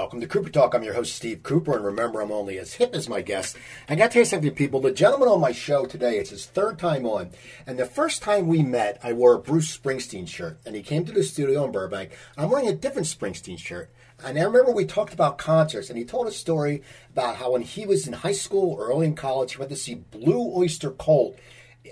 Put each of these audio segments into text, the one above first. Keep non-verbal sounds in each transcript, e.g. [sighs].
Welcome to Cooper Talk. I'm your host, Steve Cooper, and remember, I'm only as hip as my guests. I got to tell you something, people. The gentleman on my show today, it's his third time on, and the first time we met, I wore a Bruce Springsteen shirt, and he came to the studio in Burbank. I'm wearing a different Springsteen shirt. And I remember we talked about concerts, and he told a story about how when he was in high school or early in college, he went to see Blue Oyster Cult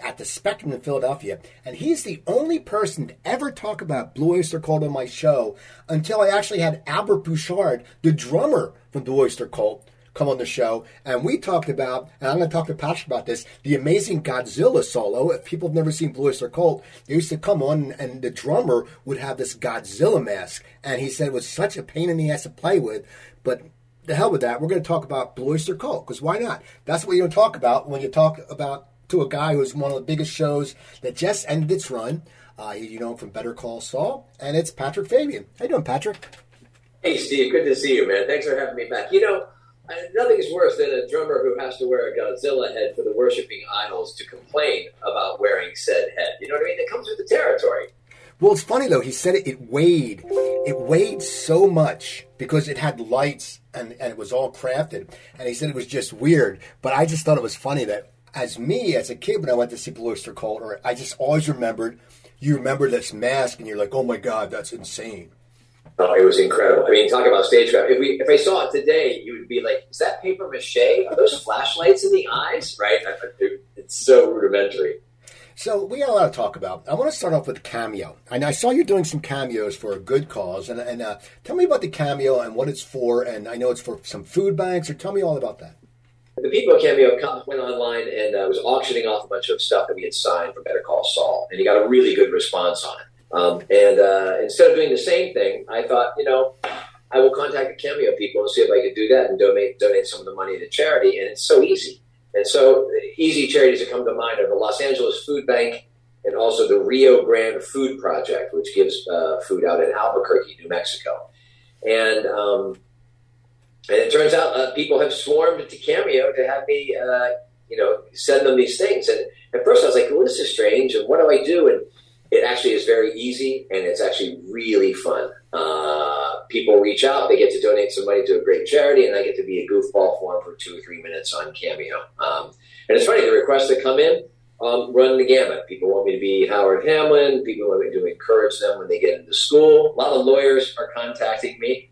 at the Spectrum in Philadelphia, and he's the only person to ever talk about Blue Oyster Cult on my show until I actually had Albert Bouchard, the drummer from Blue Oyster Cult, come on the show, and we talked about, and I'm going to talk to Patrick about this, the amazing Godzilla solo. If people have never seen Blue Oyster Cult, they used to come on, and the drummer would have this Godzilla mask, and he said it was such a pain in the ass to play with, but the hell with that. We're going to talk about Blue Oyster Cult because why not? That's what you're going to talk about when you talk about to a guy who's one of the biggest shows that just ended its run. Uh, you know him from Better Call Saul, and it's Patrick Fabian. How you doing, Patrick? Hey, Steve. Good to see you, man. Thanks for having me back. You know, nothing is worse than a drummer who has to wear a Godzilla head for the worshiping idols to complain about wearing said head. You know what I mean? It comes with the territory. Well, it's funny though. He said it, it weighed. It weighed so much because it had lights and, and it was all crafted. And he said it was just weird. But I just thought it was funny that as me as a kid when I went to see Blue Oyster Cult, or I just always remembered. You remember this mask, and you're like, "Oh my god, that's insane." Oh, it was incredible. I mean, talk about stagecraft. If we, if I saw it today, you would be like, "Is that paper mache? Are those [laughs] flashlights in the eyes?" Right? It's so rudimentary. So we got a lot to talk about. I want to start off with cameo, and I saw you doing some cameos for a good cause. And, and uh, tell me about the cameo and what it's for. And I know it's for some food banks. Or tell me all about that. The People at Cameo went online and uh, was auctioning off a bunch of stuff that we had signed for Better Call Saul, and he got a really good response on it. Um, and uh, instead of doing the same thing, I thought, you know, I will contact the Cameo people and see if I could do that and donate donate some of the money to charity. And it's so easy. And so easy charities that come to mind are the Los Angeles Food Bank and also the Rio Grande Food Project, which gives uh, food out in Albuquerque, New Mexico. And um, and it turns out uh, people have swarmed to Cameo to have me, uh, you know, send them these things. And at first I was like, well, this is strange. And what do I do? And it actually is very easy and it's actually really fun. Uh, people reach out, they get to donate some money to a great charity, and I get to be a goofball for them for two or three minutes on Cameo. Um, and it's funny, the requests that come in um, run the gamut. People want me to be Howard Hamlin, people want me to encourage them when they get into school. A lot of lawyers are contacting me.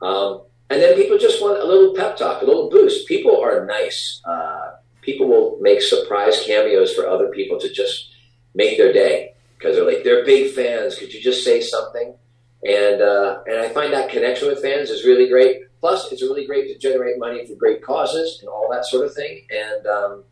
Um, and then people just want a little pep talk, a little boost. People are nice. Uh, people will make surprise cameos for other people to just make their day because they're like they're big fans. Could you just say something? And uh, and I find that connection with fans is really great. Plus, it's really great to generate money for great causes and all that sort of thing. And um,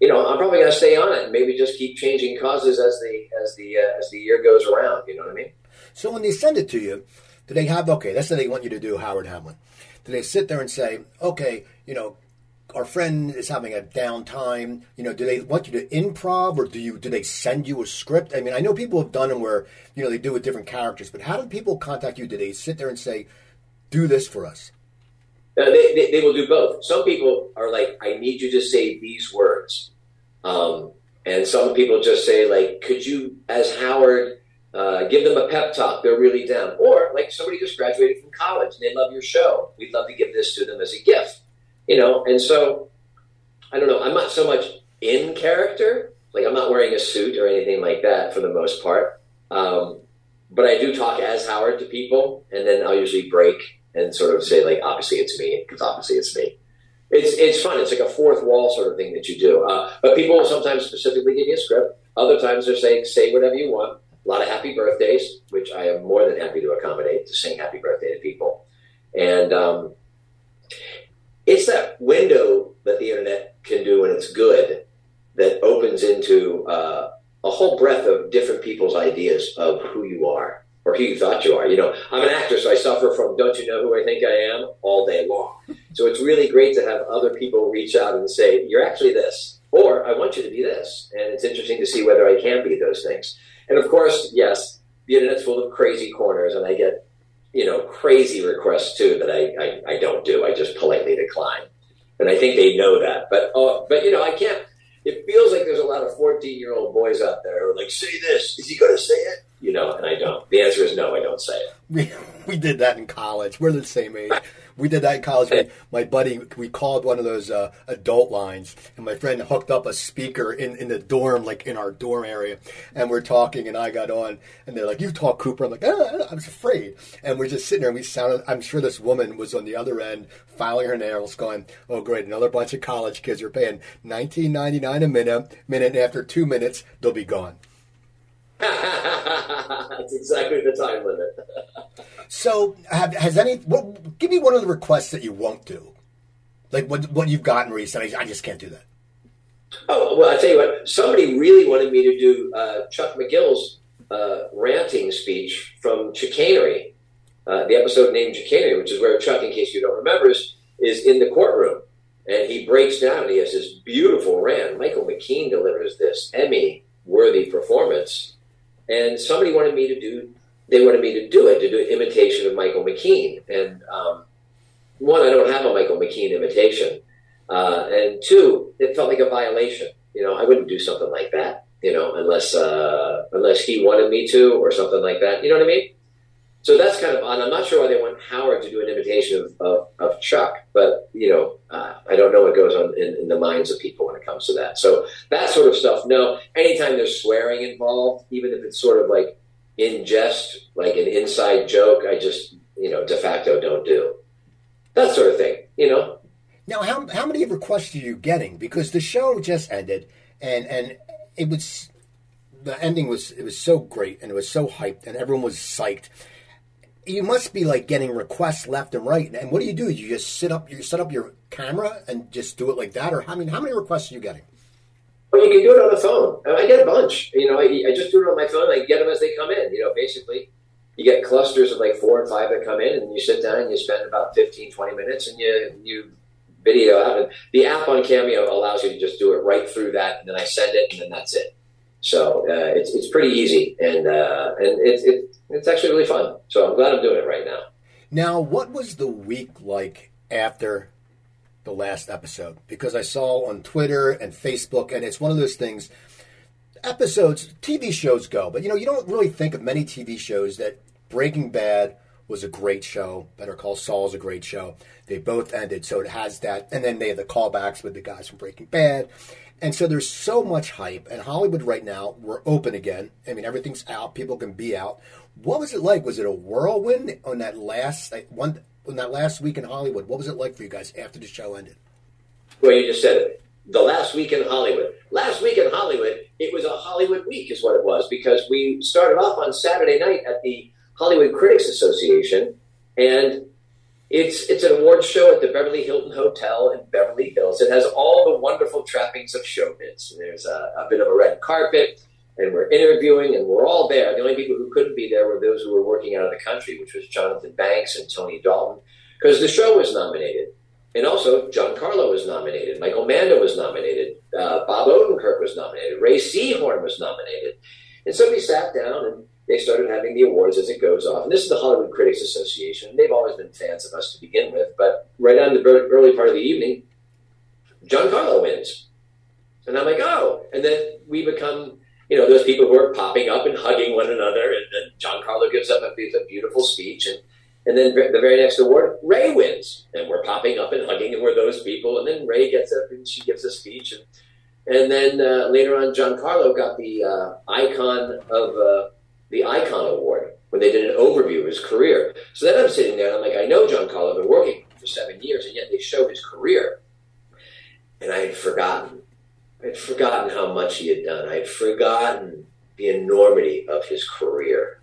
you know, I'm probably going to stay on it and maybe just keep changing causes as the as the uh, as the year goes around. You know what I mean? So when they send it to you, do they have okay? That's what they want you to do, Howard Hamlin. Do they sit there and say, okay, you know, our friend is having a downtime. You know, do they want you to improv, or do you do they send you a script? I mean, I know people have done them where you know they do with different characters, but how do people contact you? Do they sit there and say, "Do this for us"? Uh, they, they, they, will do both. Some people are like, "I need you to say these words," um, and some people just say, "Like, could you, as Howard, uh, give them a pep talk. They're really down. Or like somebody just graduated from college and they love your show. We'd love to give this to them as a gift. You know, and so I don't know. I'm not so much in character. Like I'm not wearing a suit or anything like that for the most part. Um, but I do talk as Howard to people, and then I'll usually break and sort of say like, obviously it's me, because obviously it's me. It's it's fun. It's like a fourth wall sort of thing that you do. Uh, but people will sometimes specifically give you a script. Other times they're saying say whatever you want a lot of happy birthdays, which I am more than happy to accommodate to sing happy birthday to people. And um, it's that window that the internet can do when it's good that opens into uh, a whole breadth of different people's ideas of who you are or who you thought you are. You know, I'm an actor, so I suffer from don't you know who I think I am all day long. So it's really great to have other people reach out and say, you're actually this, or I want you to be this. And it's interesting to see whether I can be those things. And of course, yes, the internet's full of crazy corners, and I get you know crazy requests too that I, I, I don't do. I just politely decline, and I think they know that. But uh, but you know I can't. It feels like there's a lot of 14 year old boys out there who are like, say this. Is he going to say it? you know, and I don't. The answer is no, I don't say it. We, [laughs] we did that in college. We're the same age. We did that in college. We, [laughs] my buddy, we called one of those uh, adult lines, and my friend hooked up a speaker in, in the dorm, like in our dorm area, and we're talking, and I got on, and they're like, "You talk, Cooper." I'm like, ah, I was afraid, and we're just sitting there, and we sounded. I'm sure this woman was on the other end, filing her nails, going, "Oh, great, another bunch of college kids are paying 19.99 a minute. Minute, and after two minutes, they'll be gone." [laughs] That's exactly the time limit. [laughs] so, have, has any? What, give me one of the requests that you won't do, like what what you've gotten recently. I just can't do that. Oh well, I tell you what. Somebody really wanted me to do uh, Chuck McGill's uh, ranting speech from Chicanery, uh, the episode named Chicanery, which is where Chuck, in case you don't remember, is, is in the courtroom and he breaks down. And he has this beautiful rant. Michael McKean delivers this Emmy worthy performance and somebody wanted me to do they wanted me to do it to do an imitation of Michael McKean. And um, one, I don't have a Michael McKean imitation, uh, and two, it felt like a violation. You know, I wouldn't do something like that. You know, unless uh, unless he wanted me to or something like that. You know what I mean? So that's kind of odd. I'm not sure why they want Howard to do an imitation of, of, of Chuck, but you know, uh, I don't know what goes on in, in, the minds of people when it comes to that. So that sort of stuff, no. Anytime there's swearing involved, even if it's sort of like in jest, like an inside joke, I just you know de facto don't do that sort of thing. You know. Now, how how many requests are you getting? Because the show just ended, and and it was the ending was it was so great and it was so hyped and everyone was psyched you must be like getting requests left and right. And what do you do? You just sit up, you set up your camera and just do it like that, or how many how many requests are you getting? Well, you can do it on the phone. Uh, I get a bunch. You know, I, I just do it on my phone. I get them as they come in. You know, basically, you get clusters of like four and five that come in, and you sit down and you spend about 15, 20 minutes, and you you video out. And the app on Cameo allows you to just do it right through that, and then I send it, and then that's it. So uh, it's it's pretty easy, and uh, and it's it, it's actually really fun. So I'm glad I'm doing it right now. Now, what was the week like after the last episode? Because I saw on Twitter and Facebook, and it's one of those things. Episodes, TV shows go, but you know you don't really think of many TV shows that Breaking Bad was a great show. Better Call Saul is a great show. They both ended, so it has that, and then they have the callbacks with the guys from Breaking Bad, and so there's so much hype. And Hollywood right now, we're open again. I mean, everything's out. People can be out. What was it like? Was it a whirlwind on that last one on that last week in Hollywood? What was it like for you guys after the show ended? Well, you just said it. The last week in Hollywood. Last week in Hollywood, it was a Hollywood week, is what it was, because we started off on Saturday night at the Hollywood Critics Association, and it's it's an award show at the Beverly Hilton Hotel in Beverly Hills. It has all the wonderful trappings of showbiz. There's a, a, bit of a red carpet, and we're interviewing, and we're all there. The only people who couldn't be there were those who were working out of the country, which was Jonathan Banks and Tony Dalton, because the show was nominated, and also Giancarlo was nominated, Michael Mando was nominated, uh, Bob Odenkirk was nominated, Rhea Seehorn was nominated, and so we sat down and they started having the awards as it goes off. And this is the Hollywood Critics Association. They've always been fans of us to begin with, but right on the early part of the evening, Giancarlo wins. And I'm like, oh. And then we become, you know, those people who are popping up and hugging one another. And then Carlo gives up a, a beautiful speech. And, and then the very next award, Rhea wins. And we're popping up and hugging, and we're those people. And then Rhea gets up and she gives a speech. And, and then uh, later on, Giancarlo got the uh, icon of. Uh, the Icon Award when they did an overview of his career. So then I'm sitting there and I'm like, I know Giancarlo, I've been working for seven years, and yet they show his career. And I had forgotten. I had forgotten how much he had done. I had forgotten the enormity of his career.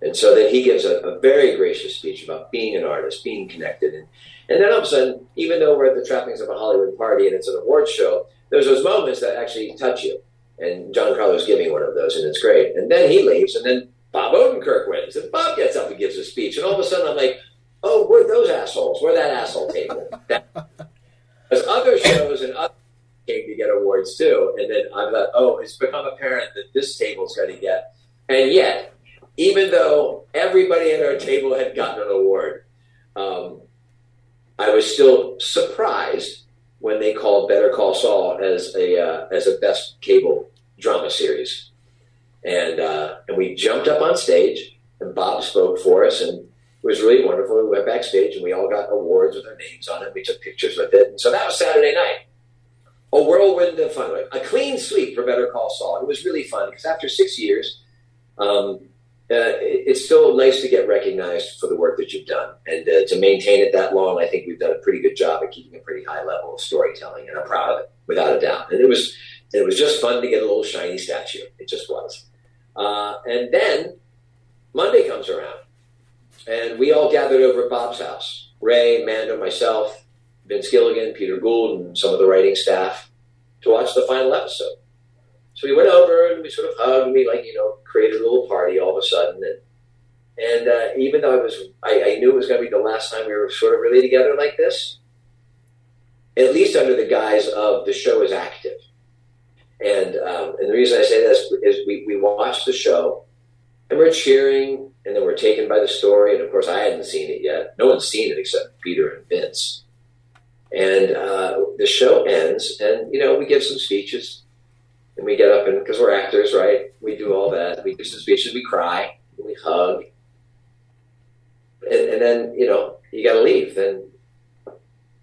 And so then he gives a, a, very gracious speech about being an artist, being connected. And, and then all of a sudden, even though we're at the trappings of a Hollywood party and it's an award show, there's those moments that actually touch you. And Giancarlo's giving one of those, and it's great. And then he leaves, and then Bob Odenkirk wins, and Bob gets up and gives a speech, and all of a sudden I'm like, oh, where those assholes? Where that asshole table? [laughs] There's other shows and other came to get awards too, and then I thought, oh, it's become apparent that this table's going to get. And yet, even though everybody at our table had gotten an award, um, I was still surprised when they called Better Call Saul as a uh, as a best cable drama series. And, uh, and we jumped up on stage, and Bob spoke for us, and it was really wonderful. We went backstage, and we all got awards with our names on it. We took pictures with it. And so that was Saturday night. A whirlwind of fun. A clean sweep for Better Call Saul. It was really fun because after six years, um, uh, it's still nice to get recognized for the work that you've done and uh, to maintain it that long. I think we've done a pretty good job at keeping a pretty high level of storytelling, and I'm proud of it without a doubt. And it was it was just fun to get a little shiny statue. It just was. Uh, and then Monday comes around, and we all gathered over at Bob's house. Rhea, Mando, myself, Vince Gilligan, Peter Gould, and some of the writing staff to watch the final episode. So we went over and we sort of hugged. We like you know created a little party all of a sudden, and and uh, even though I was I, I knew it was going to be the last time we were sort of really together like this, at least under the guise of the show is active. And um, and the reason I say this is we, we watched the show and we're cheering and then we're taken by the story. And of course, I hadn't seen it yet. No one's seen it except Peter and Vince. And uh, the show ends, and you know we give some speeches and we get up and because we're actors, right? We do all that. We do some speeches, we cry, we hug, and, and then you know you got to leave. Then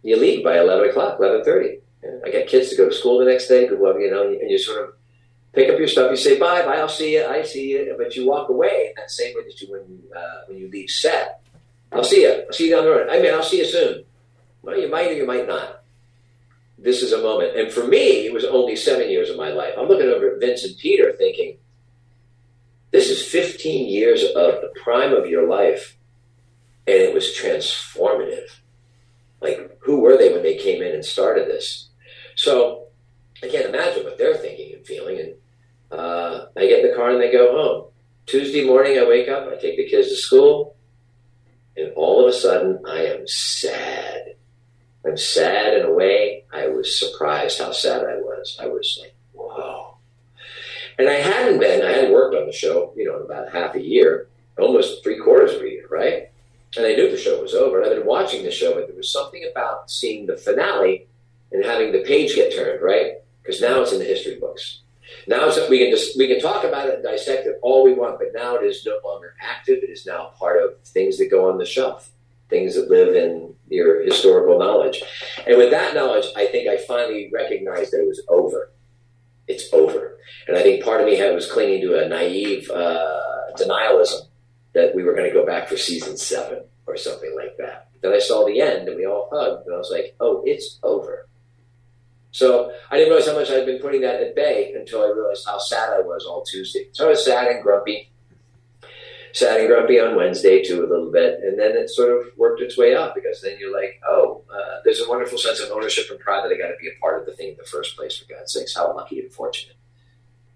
you leave by eleven o'clock, eleven thirty. I got kids to go to school the next day. Good luck, you know, and you sort of pick up your stuff. You say bye, bye. I'll see you. I see you. But you walk away in that same way that you when you, uh, when you leave set. I'll see you. I'll see you down the road. I mean, I'll see you soon. Well, you might or you might not this is a moment. And for me, it was only seven years of my life. I'm looking over at Vince and Peter thinking, this is 15 years of the prime of your life, and it was transformative. Like, who were they when they came in and started this? So I can't imagine what they're thinking and feeling. And uh, I get in the car and they go home. Tuesday morning, I wake up, I take the kids to school, and all of a sudden, I am sad. I'm sad in a way. I was surprised how sad I was. I was like, whoa. And I hadn't been, I hadn't worked on the show, you know, in about half a year, almost three quarters of a year, right? And I knew the show was over. And I've been watching the show, but there was something about seeing the finale and having the page get turned, right? Because now it's in the history books. Now we can just we can talk about it and dissect it all we want, but now it is no longer active. It is now part of things that go on the shelf things that live in your historical knowledge. And with that knowledge, I think I finally recognized that it was over. It's over. And I think part of me had, was clinging to a naive uh, denialism that we were going to go back for season seven or something like that. Then I saw the end and we all hugged, and I was like, oh, it's over. So I didn't realize how much I'd been putting that at bay until I realized how sad I was all Tuesday. So I was sad and grumpy sad and grumpy on Wednesday too a little bit, and then it sort of worked its way up because then you're like, oh, uh, there's a wonderful sense of ownership and pride that I got to be a part of the thing in the first place. For God's sakes, how lucky and fortunate!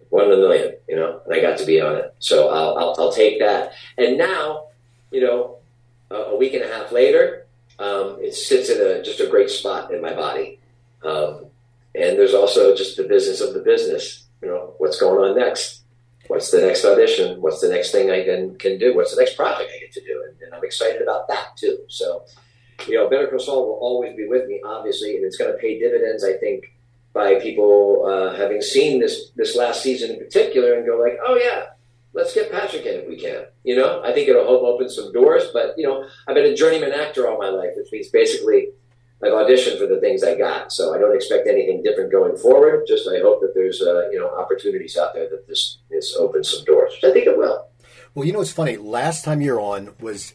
One in a million, you know, and I got to be on it. So I'll, I'll, I'll take that. And now, you know, a, a week and a half later, um, it sits in a just a great spot in my body. Um, and there's also just the business of the business. You know, what's going on next? What's the next audition? What's the next thing I can, can do? What's the next project I get to do? And, and I'm excited about that too. So, you know, Better Call will always be with me, obviously, and it's going to pay dividends, I think, by people uh, having seen this this last season in particular and go like, oh yeah, let's get Patrick in if we can. You know, I think it'll help open some doors. But you know, I've been a journeyman actor all my life, which means basically I've auditioned for the things I got, so I don't expect anything different going forward. Just I hope that there's uh, you know opportunities out there that this this opens some doors, which I think it will. Well, you know what's funny? Last time you're on was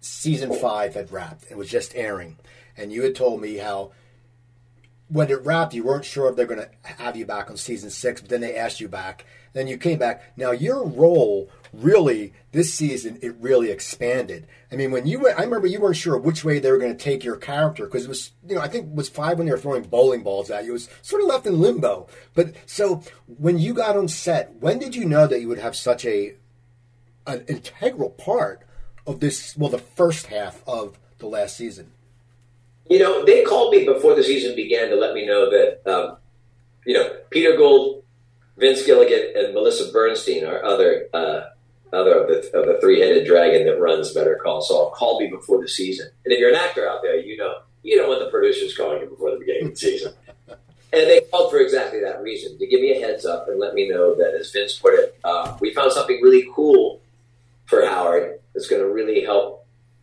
season five had wrapped. It was just airing, and you had told me how when it wrapped, you weren't sure if they're going to have you back on season six, but then they asked you back. Then you came back. Now your role really this season it really expanded. I mean, when you went, I remember you weren't sure which way they were going to take your character because it was, you know, I think it was five when they were throwing bowling balls at you. It was sort of left in limbo. But so when you got on set, when did you know that you would have such a an integral part of this? Well, the first half of the last season. You know, they called me before the season began to let me know that, um, you know, Peter Gould, Vince Gilligan, and Melissa Bernstein, are other uh, other of the, of the three-headed dragon that runs Better Call Saul, called me before the season. And if you're an actor out there, you know you don't want the producers calling you before the beginning of the season. And they called for exactly that reason to give me a heads up and let me know that, as Vince put it, uh, we found something really cool for Howard that's going to really help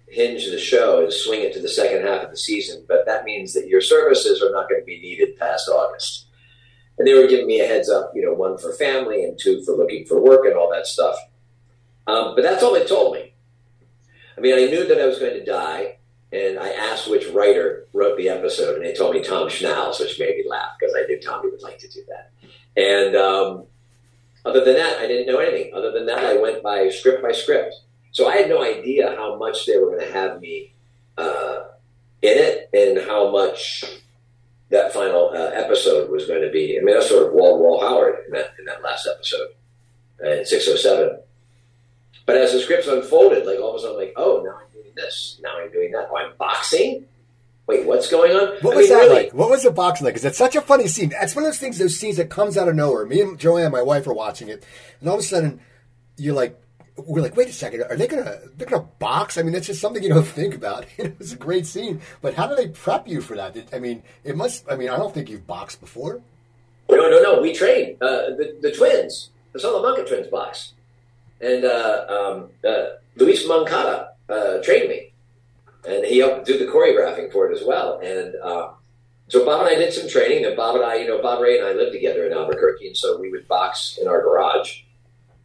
hinge the show and swing it to the second half of the season. But that means that your services are not going to be needed past August. And they were giving me a heads up, you know, one for family and two for looking for work and all that stuff. Um, but that's all they told me. I mean, I knew that I was going to die, and I asked which writer wrote the episode, and they told me Tom Schnauz, which made me laugh because I knew Tommy would like to do that. And um, other than that, I didn't know anything. Other than that, I went by script by script. So I had no idea how much they were going to have me uh, in it and how much that final uh, episode was going to be. I mean, that's sort of wall wall Howard in that in that last episode uh, in six oh seven. But as the scripts unfolded, like all of a sudden, I'm like, oh, now I'm doing this, now I'm doing that. Oh, I'm boxing. Wait, what's going on? What I was mean, that really? like? What was the boxing like? Because it's such a funny scene. It's one of those things, those scenes that comes out of nowhere. Me and Joanne, my wife, are watching it, and all of a sudden, you're like, we're like, wait a second, are they gonna they're gonna box? I mean, it's just something you don't [laughs] think about. [laughs] it was a great scene, but how do they prep you for that? I mean, it must. I mean, I don't think you've boxed before. No, no, no. We trained uh, the the twins, the Salamanca twins box, and uh, um, uh, Luis Moncada uh, trained me, and he helped do the choreographing for it as well. And uh, so Bob and I did some training, and Bob and I, you know, Bob Rhea and I lived together in Albuquerque, and so we would box in our garage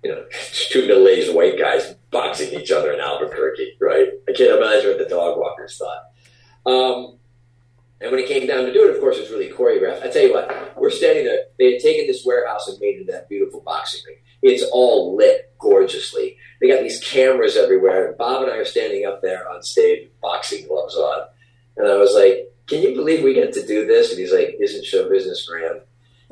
you know, two middle-aged white guys boxing each other in Albuquerque, right? I can't imagine what the dog walkers thought. Um, and when it came down to do it, of course, it was really choreographed. I tell you what, we're standing there. They had taken this warehouse and made it that beautiful boxing ring. It's all lit gorgeously. They got these cameras everywhere. Bob and I are standing up there on stage boxing gloves on. And I was like, can you believe we get to do this? And he's like, isn't show business grand?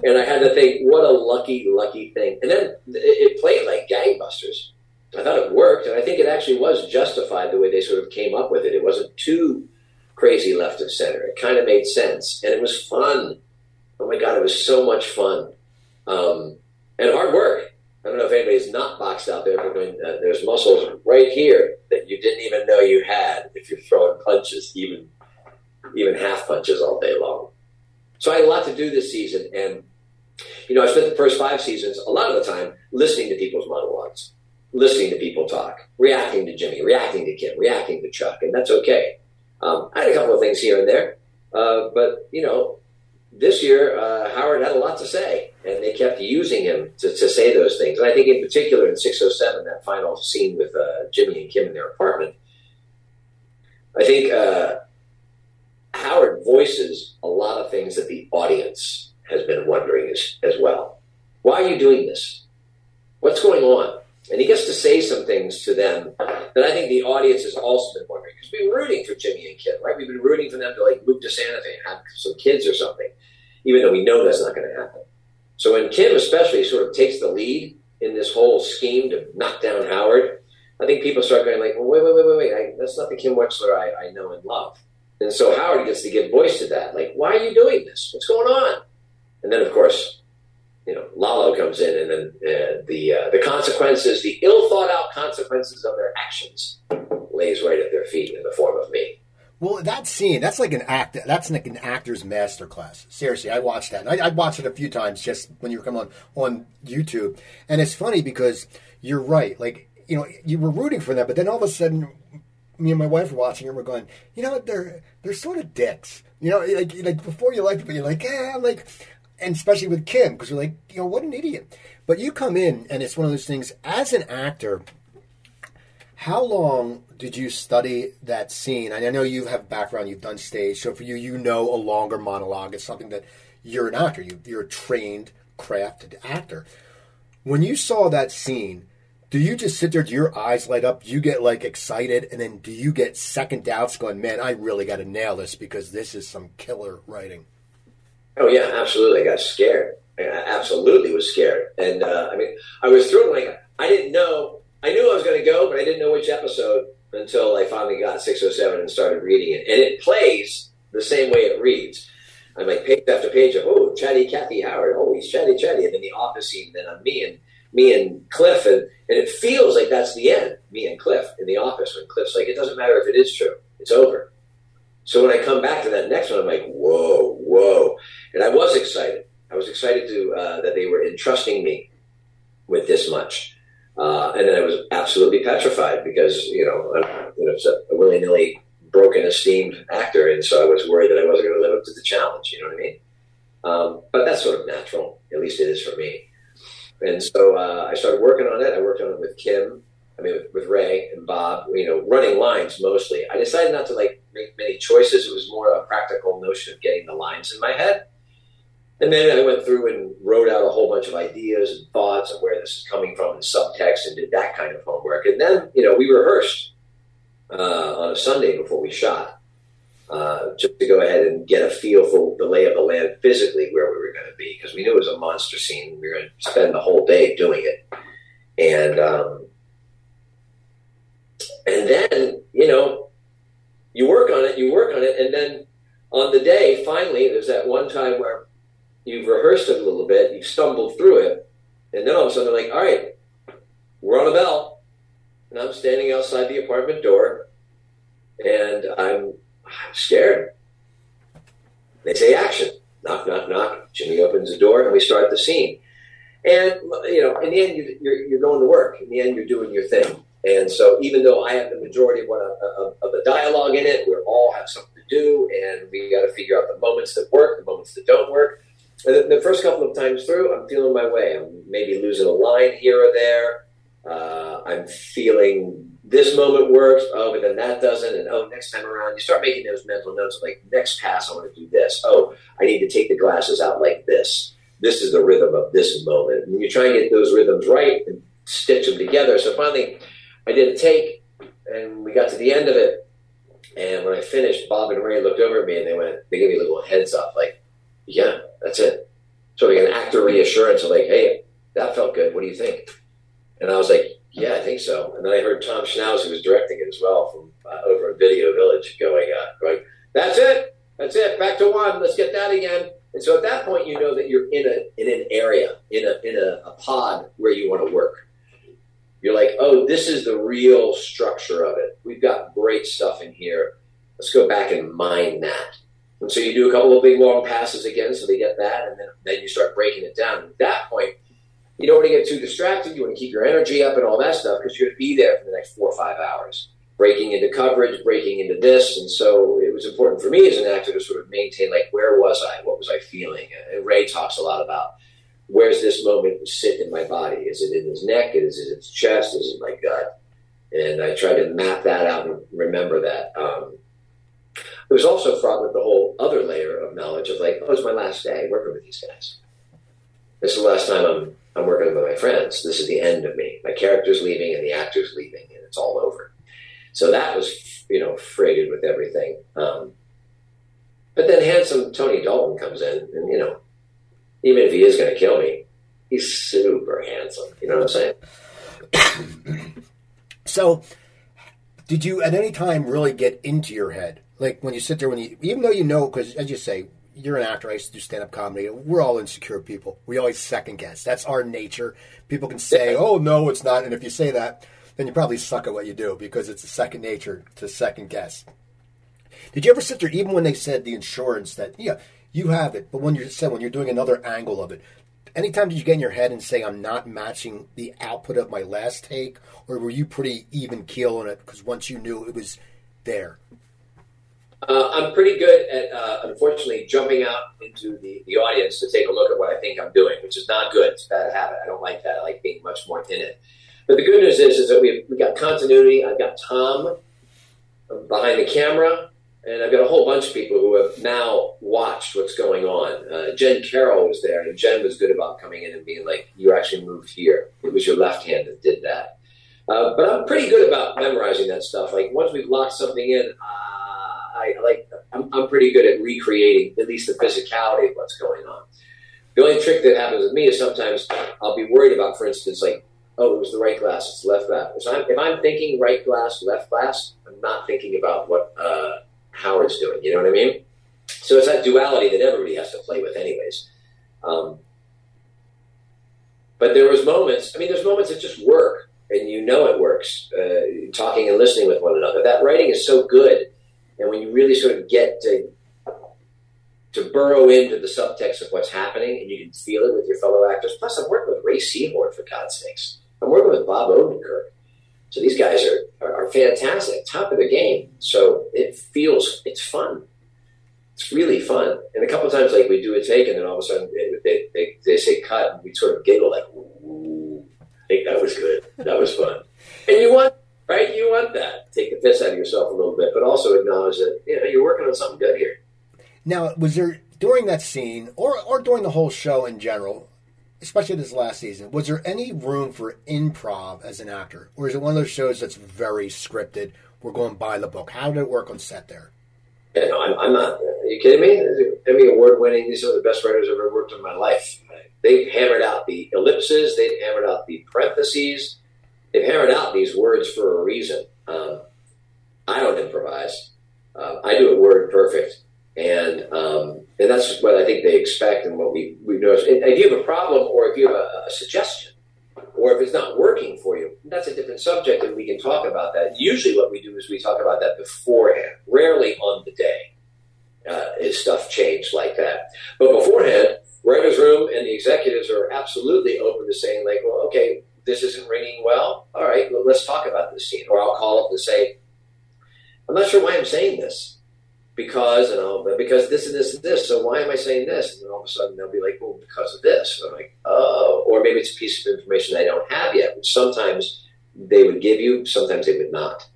And I had to think, what a lucky, lucky thing. And then it played like gangbusters. I thought it worked, and I think it actually was justified the way they sort of came up with it. It wasn't too crazy left of center. It kind of made sense, and it was fun. Oh my god, it was so much fun um, and hard work. I don't know if anybody's not boxed out there, but uh, there's muscles right here that you didn't even know you had if you're throwing punches, even even half punches all day long. So I had a lot to do this season, and you know, I spent the first five seasons a lot of the time listening to people's monologues, listening to people talk, reacting to Jimmy, reacting to Kim, reacting to Chuck, and that's okay. Um, I had a couple of things here and there, uh, but you know, this year uh, Howard had a lot to say, and they kept using him to, to, say those things. And I think, in particular, in 607, that final scene with uh, Jimmy and Kim in their apartment, I think uh, Howard voices a lot of things that the audience has been wondering as, as well. Why are you doing this? What's going on? And he gets to say some things to them that I think the audience has also been wondering because we've been rooting for Jimmy and Kim, right? We've been rooting for them to like move to Santa Fe and have some kids or something, even though we know that's not going to happen. So when Kim especially sort of takes the lead in this whole scheme to knock down Howard, I think people start going like, well, wait, wait, wait, wait, wait. I, that's not the Kim Wexler I, I know and love. And so Howard gets to give voice to that. Like, why are you doing this? What's going on? And then, of course, you know, Lalo comes in, and then uh, the uh, the consequences, the ill thought out consequences of their actions, lays right at their feet in the form of me. Well, that scene, that's like an act. That's like an actor's masterclass. Seriously, I watched that. I, I watched it a few times just when you were coming on on YouTube, and it's funny because you're right. Like you know, you were rooting for them, but then all of a sudden, me and my wife were watching, and we're going, you know? They're they're sort of dicks. You know, like, like before you liked it, but you're like, yeah, I'm like, and especially with Kim, because you're like, you know, what an idiot. But you come in, and it's one of those things. As an actor, how long did you study that scene? And I know you have background, you've done stage, so for you, you know a longer monologue is something that you're an actor. You, you're a trained, crafted actor. When you saw that scene, do you just sit there? Do your eyes light up? Do you get like excited, and then do you get second doubts, going, "Man, I really got to nail this because this is some killer writing." Oh yeah, absolutely. I got scared. I absolutely was scared, and uh, I mean, I was thrilled. Like I didn't know. I knew I was going to go, but I didn't know which episode until I finally got 607 and started reading it. And it plays the same way it reads. I'm like page after page of oh, chatty Kathy Howard. Oh, he's chatty chatty, and then the office scene. Then I'm me and me and Cliff, and, and it feels like that's the end. Me and Cliff in the office when Cliff's like, it doesn't matter if it is true, it's over. So when I come back to that next one, I'm like, whoa, whoa. And I was excited. I was excited to uh, that they were entrusting me with this much. Uh, and then I was absolutely petrified because, you know, I'm you know, a willy nilly broken esteemed actor. And so I was worried that I wasn't going to live up to the challenge. You know what I mean? Um, but that's sort of natural. At least it is for me. And so uh, I started working on it. I worked on it with Kim, I mean, with, with, Rhea and Bob, you know, running lines mostly. I decided not to like make many choices. It was more a practical notion of getting the lines in my head. And then I went through and wrote out a whole bunch of ideas and thoughts of where this is coming from and subtext and did that kind of homework. And then, you know, we rehearsed uh, on a Sunday before we shot. Uh, just to go ahead and get a feel for the lay of the land physically where we were going to be because we knew it was a monster scene. We were going to spend the whole day doing it, and um, and then you know you work on it, you work on it, and then on the day, finally, there's that one time where you've rehearsed it a little bit, you've stumbled through it, and then all of a sudden they're like, "All right, we're on a bell," and I'm standing outside the apartment door, and I'm I'm scared. They say action. Knock, knock, knock. Jimmy opens the door and we start the scene. And, you know, in the end, you're, you're going to work. In the end, you're doing your thing. And so even though I have the majority of, what, of, of the dialogue in it, we all have something to do and we got to figure out the moments that work, the moments that don't work. And the, the, first couple of times through, I'm feeling my way. I'm maybe losing a line here or there. Uh, I'm feeling this moment works, oh, but then that doesn't, and oh, next time around, you start making those mental notes like, next pass, I want to do this. Oh, I need to take the glasses out like this. This is the rhythm of this moment. And you try and get those rhythms right and stitch them together. So finally, I did a take, and we got to the end of it. And when I finished, Bob and Rhea looked over at me and they went, they gave me a little heads up, like, yeah, that's it. So like an actor reassurance of like, hey, that felt good. What do you think? And I was like, yeah, I think so. And then I heard Tom Schnauz, who was directing it as well from uh, over at Video Village, going, uh, going, "That's it, that's it, back to one. Let's get that again." And so at that point, you know that you're in a in an area, in a in a, a pod where you want to work. You're like, "Oh, this is the real structure of it. We've got great stuff in here. Let's go back and mine that." And so you do a couple of big long passes again, so they get that, and then then you start breaking it down. At that point you don't want to get too distracted. You want to keep your energy up and all that stuff because you're going to be there for the next four or five hours, breaking into coverage, breaking into this. And so it was important for me as an actor to sort of maintain, like, where was I? What was I feeling? And Rhea talks a lot about where's this moment sit in my body? Is it in his neck? Is it in his chest? Is it my gut? And I try to map that out and remember that. Um, it was also fraught with the whole other layer of knowledge of like, oh, it's my last day working with these guys. This is the last time I'm I'm working with my friends. This is the end of me. My character's leaving and the actor's leaving, and it's all over. So that was, you know, freighted with everything. Um, but then handsome Tony Dalton comes in, and you know, even if he is going to kill me, he's super handsome. You know what I'm saying? [coughs] so, did you at any time really get into your head? Like when you sit there, when you, even though you know, because as you say, you're an actor. I used to do stand up comedy. We're all insecure people. We always second guess. That's our nature. People can say, "Oh no, it's not," and if you say that, then you probably suck at what you do because it's a second nature to second guess. Did you ever sit there, even when they said the insurance that yeah you have it, but when you said when you're doing another angle of it, anytime did you get in your head and say I'm not matching the output of my last take, or were you pretty even keel on it because once you knew it was there? Uh, I'm pretty good at, uh, unfortunately, jumping out into the, the audience to take a look at what I think I'm doing, which is not good. It's a bad habit. I don't like that. I like being much more in it. But the good news is, is that we've, we got continuity. I've got Tom behind the camera, and I've got a whole bunch of people who have now watched what's going on. Uh, Jen Carroll was there, and Jen was good about coming in and being like, "You actually moved here. It was your left hand that did that." Uh, but I'm pretty good about memorizing that stuff. Like once we've locked something in, uh, I like I'm, I'm pretty good at recreating at least the physicality of what's going on. The only trick that happens with me is sometimes I'll be worried about, for instance, like, oh, it was the right glass, it's the left glass. If I'm, if I'm thinking right glass, left glass, I'm not thinking about what uh, Howard's doing. You know what I mean? So it's that duality that everybody has to play with, anyways. Um, but there was moments. I mean, there's moments that just work, and you know it works. Uh, talking and listening with one another. That writing is so good and when you really sort of get to to burrow into the subtext of what's happening, and you can feel it with your fellow actors. Plus, I'm working with Rhea Seehorn for God's sakes. I'm working with Bob Odenkirk. So these guys are, are, are fantastic, top of the game. So it feels it's fun. It's really fun. And a couple of times, like we do a take, and then all of a sudden they, they, they say cut, and we sort of giggle like, "Ooh, I think that was good. That was fun." And you want right? You want that. Take the piss out of yourself a little bit, but also acknowledge that you know you're working on something good here. Now, was there during that scene, or or during the whole show in general, especially this last season, was there any room for improv as an actor, or is it one of those shows that's very scripted? We're going by the book. How did it work on set there? Yeah, no, I'm, I'm not. Are you kidding me? Emmy award winning. These are the best writers I've ever worked in my life. They've hammered out the ellipses. They've hammered out the parentheses. They've hammered out these words for a reason. Um, I don't improvise. Uh, I do it word perfect, and um, and that's what I think they expect and what we we know. And if you have a problem or if you have a, a suggestion, or if it's not working for you, that's a different subject, and we can talk about that. Usually, what we do is we talk about that beforehand. Rarely on the day uh, is stuff changed like that, but beforehand, writers' room and the executives are absolutely open to saying, like, well, okay, this isn't ringing well. All right, well, let's talk about this scene. Or I'll call up and say, I'm not sure why I'm saying this. Because, and I'll, because this and this and this. So why am I saying this? And then all of a sudden they'll be like, well, because of this. And I'm like, oh. Or maybe it's a piece of information I don't have yet, which sometimes they would give you, sometimes they would not.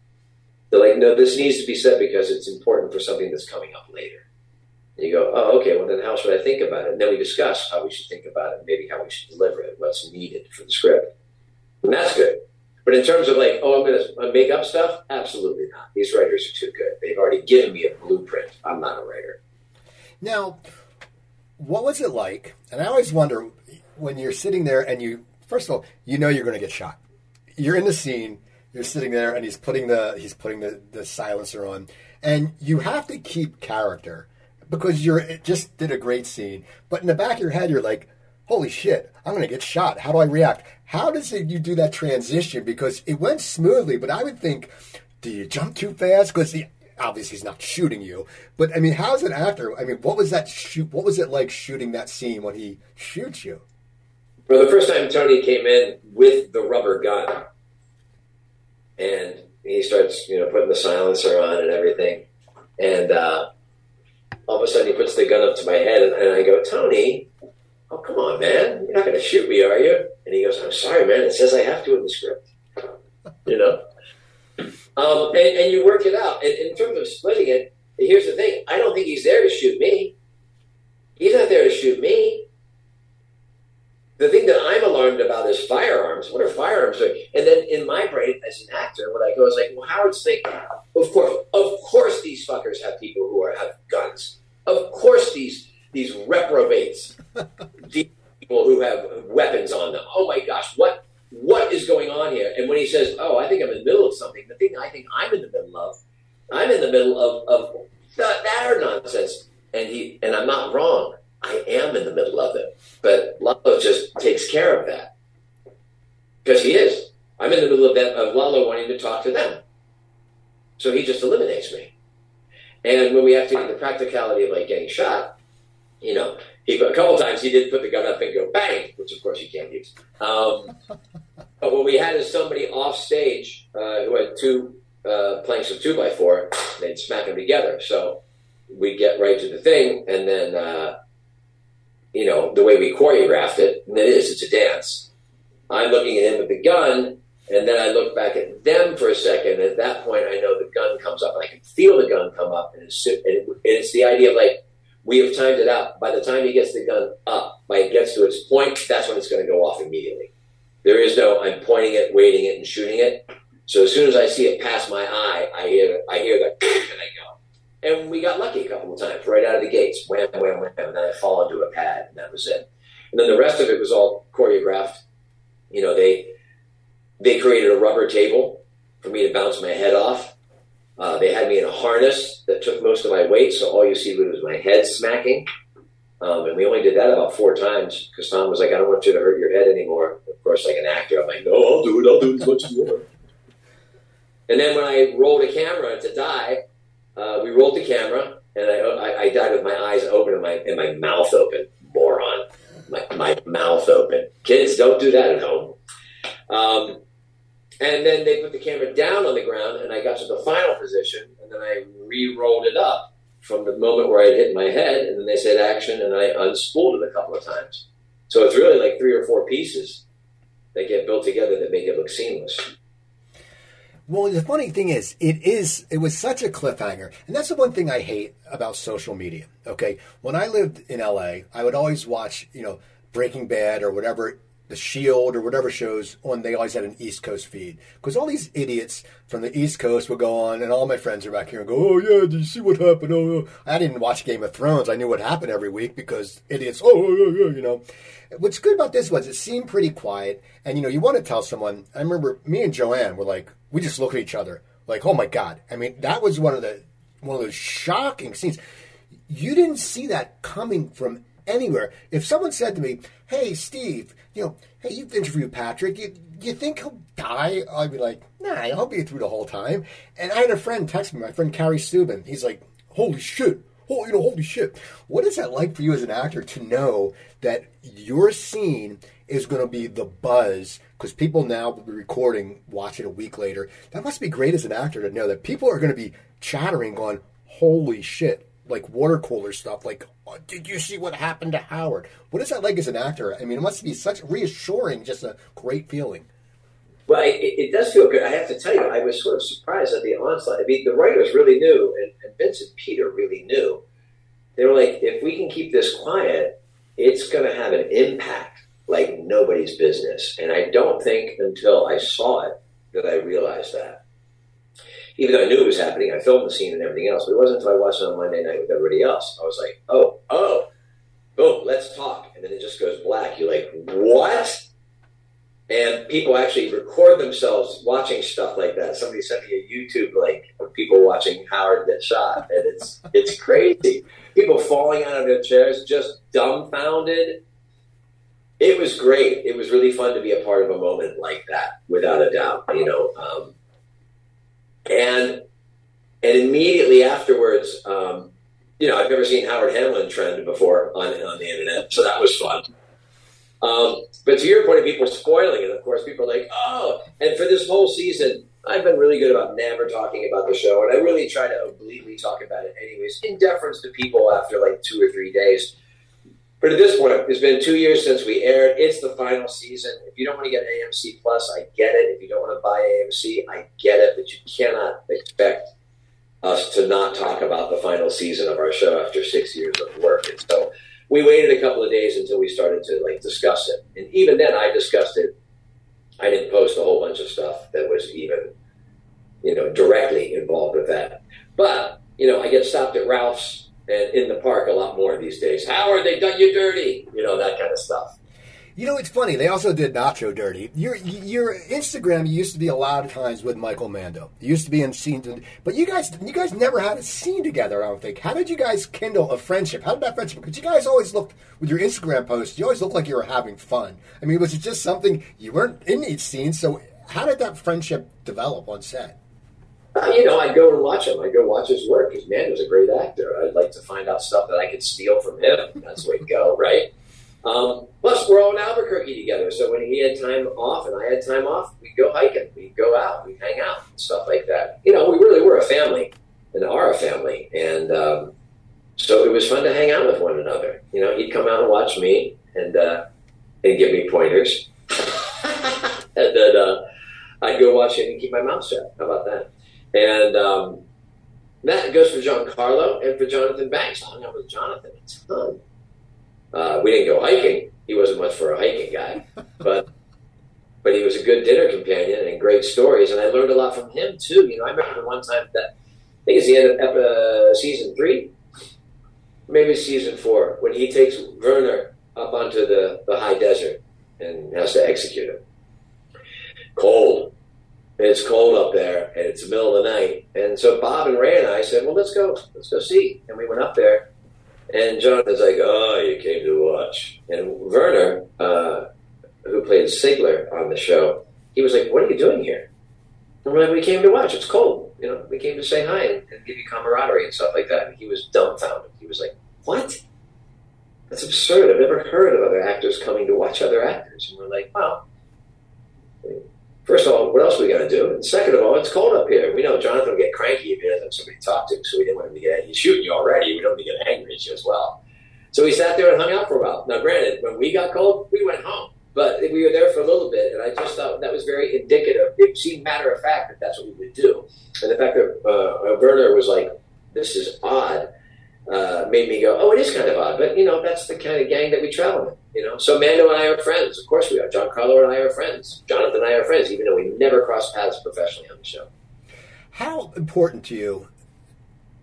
They're like, no, this needs to be said because it's important for something that's coming up later. And you go, oh, okay, well, then how should I think about it? And then we discuss how we should think about it, maybe how we should deliver it, what's needed for the script. And that's good. But in terms of like, oh, I'm going to uh, make up stuff, absolutely not. These writers are too good. They've already given me a blueprint. I'm not a writer. Now, what was it like? And I always wonder when you're sitting there and you, first of all, you know you're going to get shot. You're in the scene. You're sitting there, and he's putting the he's putting the, the silencer on, and you have to keep character because you're just did a great scene. But in the back of your head, you're like, holy shit, I'm going to get shot. How do I react? How does it, you do that transition? Because it went smoothly, but I would think, do you jump too fast? Because obviously he's not shooting you. But I mean, how's an actor? I mean, what was that shoot? What was it like shooting that scene when he shoots you? For the first time Tony came in with the rubber gun, and he starts, you know, putting the silencer on and everything, and uh, all of a sudden he puts the gun up to my head, and, and I go, Tony, oh, come on, man. You're not going to shoot me, are you? And he goes, I'm sorry, man. It says I have to in the script. [laughs] you know? Um, and, and, you work it out. And in terms of splitting it, here's the thing. I don't think he's there to shoot me. He's not there to shoot me. The thing that I'm alarmed about is firearms. What are firearms doing? And then in my brain, as an actor, what I go is like, well, Howard's thinking, of course, of course these fuckers have people who are have guns. Of course these these reprobates, [laughs] these people who have weapons on them. Oh my gosh, what what is going on here? And when he says, "Oh, I think I'm in the middle of something," the thing I think I'm in the middle of, I'm in the middle of of that, that nonsense. And he and I'm not wrong. I am in the middle of it, but Lalo just takes care of that because he is. I'm in the middle of that of Lalo wanting to talk to them, so he just eliminates me. And when we have to get the practicality of like getting shot, you know, he a couple times he did put the gun up and go bang, which of course you can't use. Um, [laughs] but what we had is somebody off stage uh, who had two uh, planks of two by four. They'd smack them together, so we get right to the thing, and then uh, you know the way we choreographed it, and it is it's a dance. I'm looking at him with the gun, and then I look back at them for a second. And at that point, I know the gun comes up, and I can feel the gun come up, and it's, and it's the idea of like we have timed it out. By the time he gets the gun up, by it gets to its point, that's when it's going to go off immediately. There is no I'm pointing it, waiting it, and shooting it. So as soon as I see it pass my eye, I hear I hear the [laughs] and I go. And we got lucky a couple of times, right out of the gates, wham, wham, wham, and then I fall into a pad, and that was it. And then the rest of it was all choreographed. You know, they they created a rubber table for me to bounce my head off uh, they had me in a harness that took most of my weight, so all you see was my head smacking. Um, and we only did that about four times because Tom was like, I don't want you to hurt your head anymore. Of course, like an actor, I'm like, no, I'll do it. I'll do it as you want. And then when I rolled a camera to die, uh, we rolled the camera, and I, I, I died with my eyes open and my and my mouth open. Moron, my my mouth open. Kids, don't do that at home. Um, and then they put the camera down on the ground, and I got to the final position, and then I re-rolled it up from the moment where I hit my head, and then they said action, and I unspooled it a couple of times. So it's really like three or four pieces that get built together that make it look seamless. Well, the funny thing is, it is it was such a cliffhanger, and that's the one thing I hate about social media. Okay, when I lived in LA, I would always watch, you know, Breaking Bad or whatever the Shield or whatever shows on, they always had an East Coast feed because all these idiots from the East Coast would go on, and all my friends are back here and go, "Oh yeah, did you see what happened?" Oh, oh, I didn't watch Game of Thrones. I knew what happened every week because idiots. Oh, yeah, yeah, you know. What's good about this was it seemed pretty quiet, and you know, you want to tell someone. I remember me and Joanne were like, we just look at each other like, "Oh my god!" I mean, that was one of the one of those shocking scenes. You didn't see that coming from anywhere. If someone said to me, "Hey, Steve," you know, "Hey, you've interviewed Patrick. You, you think he'll die?" I'd be like, "Nah, I'll be through the whole time." And I had a friend text me, my friend Carrie Steuben. He's like, "Holy shit!" Oh, you know, holy shit. What is that like for you as an actor to know that your scene is going to be the buzz? Because people now will be recording, watching a week later. That must be great as an actor to know that people are going to be chattering, going, holy shit, like water cooler stuff. Like, oh, did you see what happened to Howard? What is that like as an actor? I mean, it must be such reassuring, just a great feeling. Well, it, it, does feel good. I have to tell you, I was sort of surprised at the onslaught. I mean, the writers really knew, and, and Vince and Peter really knew. They were like, if we can keep this quiet, it's going to have an impact like nobody's business. And I don't think until I saw it that I realized that. Even though I knew it was happening, I filmed the scene and everything else, but it wasn't until I watched it on Monday night with everybody else. I was like, oh, oh, boom, let's talk. And then it just goes black. You're like, what? And people actually record themselves watching stuff like that. Somebody sent me a YouTube link of people watching Howard get shot, and it's it's crazy. People falling out of their chairs, just dumbfounded. It was great. It was really fun to be a part of a moment like that, without a doubt. You know, and and immediately afterwards, um, you know, I've never seen Howard Hamlin trend before on on the internet, so that was fun. Um, but to your point of people spoiling it, of course, people are like, oh, and for this whole season, I've been really good about never talking about the show, and I really try to obliquely talk about it anyways, in deference to people after like two or three days. But at this point, it's been two years since we aired. It's the final season. If you don't want to get AMC Plus, I get it. If you don't want to buy AMC, I get it. But you cannot expect us to not talk about the final season of our show after six years of work. And so we waited a couple of days until we started to like discuss it. And even then, I discussed it. I didn't post a whole bunch of stuff that was even, you know, directly involved with that. But you know, I get stopped at Ralph's and in the park a lot more these days. Howard, they done you dirty, you know, that kind of stuff. You know, it's funny. They also did Nacho Dirty. Your your Instagram used to be a lot of times with Michael Mando. You used to be in scenes, but you guys you guys never had a scene together. I don't think. How did you guys kindle a friendship? How did that friendship? Because you guys always looked with your Instagram posts. You always looked like you were having fun. I mean, was it just something you weren't in each scene? So how did that friendship develop on set? [laughs] You know, I'd go and watch him. I'd go watch his work. Because man was a great actor. I'd like to find out stuff that I could steal from him. That's the way to go, right? Um, plus, we're all in Albuquerque together. So when he had time off and I had time off, we'd go hiking, we'd go out, we'd hang out, and stuff like that. You know, we really were a family and are a family. And um, so it was fun to hang out with one another. You know, he'd come out and watch me and uh, and give me pointers, [laughs] and then uh, I'd go watch him and keep my mouth shut. How about that? And um, that goes for Giancarlo and for Jonathan Banks. I hung out with Jonathan a ton. Uh, we didn't go hiking. He wasn't much for a hiking guy, [laughs] but but he was a good dinner companion and great stories. And I learned a lot from him too. You know, I remember the one time that I think it's the end of uh, season three, maybe season four, when he takes Werner up onto the, the high desert and has to execute him. Cold. It's cold up there, and it's the middle of the night. And so Bob and Rhea and I said, "Well, let's go. Let's go see." And we went up there, and Jonathan's like, "Oh, you came to watch." And Werner, uh, who played Ziegler on the show, he was like, "What are you doing here?" And we're like, "We came to watch. It's cold." you know, we came to say hi and, and give you camaraderie and stuff like that. And he was dumbfounded. He was like, what? That's absurd. I've never heard of other actors coming to watch other actors. And we're like, well, first of all, what else are we got to do? And second of all, it's cold up here. We know Jonathan will get cranky if he doesn't have somebody to talk to, so we didn't want him to get, he's shooting you already. We don't want him to get angry at you as well. So we sat there and hung out for a while. Now, granted, when we got cold, we went home. But we were there for a little bit, and I just thought that was very indicative. It seemed matter of fact that that's what we would do. And the fact that uh, Werner was like, this is odd, uh, made me go, oh, it is kind of odd. But, you know, that's the kind of gang that we travel in, you know. So Mando and I are friends. Of course we are. Giancarlo and I are friends. Jonathan and I are friends, even though we never crossed paths professionally on the show. How important to you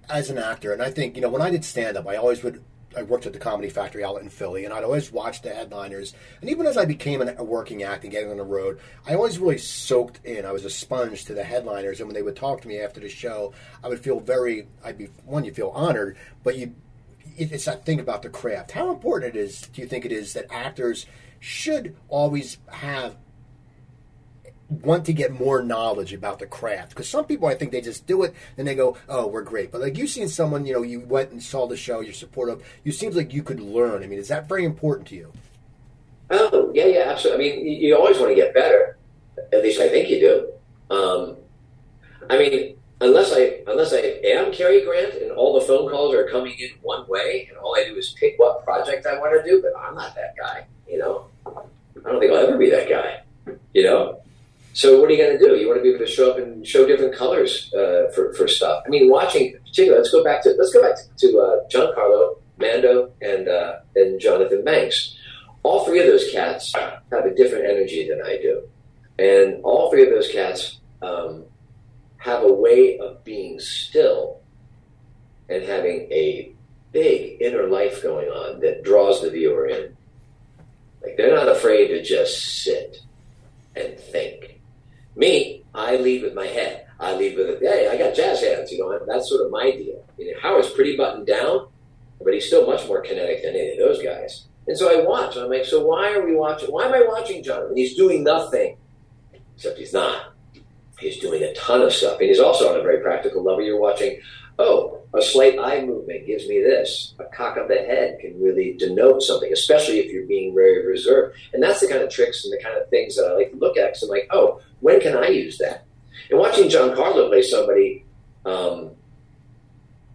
as an actor, and I think, you know, when I did stand up, I always would I worked at the Comedy Factory outlet in Philly, and I'd always watch the headliners. And even as I became a working actor, getting on the road, I always really soaked in. I was a sponge to the headliners, and when they would talk to me after the show, I would feel very. I'd be one, you feel honored, but you. It's that thing about the craft. How important it is? Do you think it is that actors should always have want to get more knowledge about the craft because some people I think they just do it and they go, "Oh, we're great." But like you've seen someone, you know, you went and saw the show, you're supportive. You seems like you could learn. I mean, is that very important to you? Oh yeah, yeah, absolutely. I mean, you always want to get better. At least I think you do. Um, I mean, unless I unless I am Cary Grant and all the phone calls are coming in one way, and all I do is pick what project I want to do, but I'm not that guy. You know, I don't think I'll ever be that guy. You know, so what are you going to do? You want to be able to show up and show different colors uh, for, for stuff. I mean, watching, particularly, let's go back to let's go back to, to uh, Mando, and uh, and Jonathan Banks. All three of those cats have a different energy than I do, and all three of those cats um, have a way of being still and having a big inner life going on that draws the viewer in. Like they're not afraid to just sit and think me, I lead with my head. I lead with, hey, I got jazz hands, you know, that's sort of my deal. You know, Howard's pretty buttoned down, but he's still much more kinetic than any of those guys. And so I watch, I'm like, so why are we watching? Why am I watching Jonathan? He's doing nothing, except he's not. He's doing a ton of stuff. And he's also on a very practical level. You're watching, oh, a slight eye movement gives me this. A cock of the head can really denote something, especially if you're being very reserved. And that's the kind of tricks and the kind of things that I like to look at because I'm like, oh, when can I use that? And watching Giancarlo play somebody um,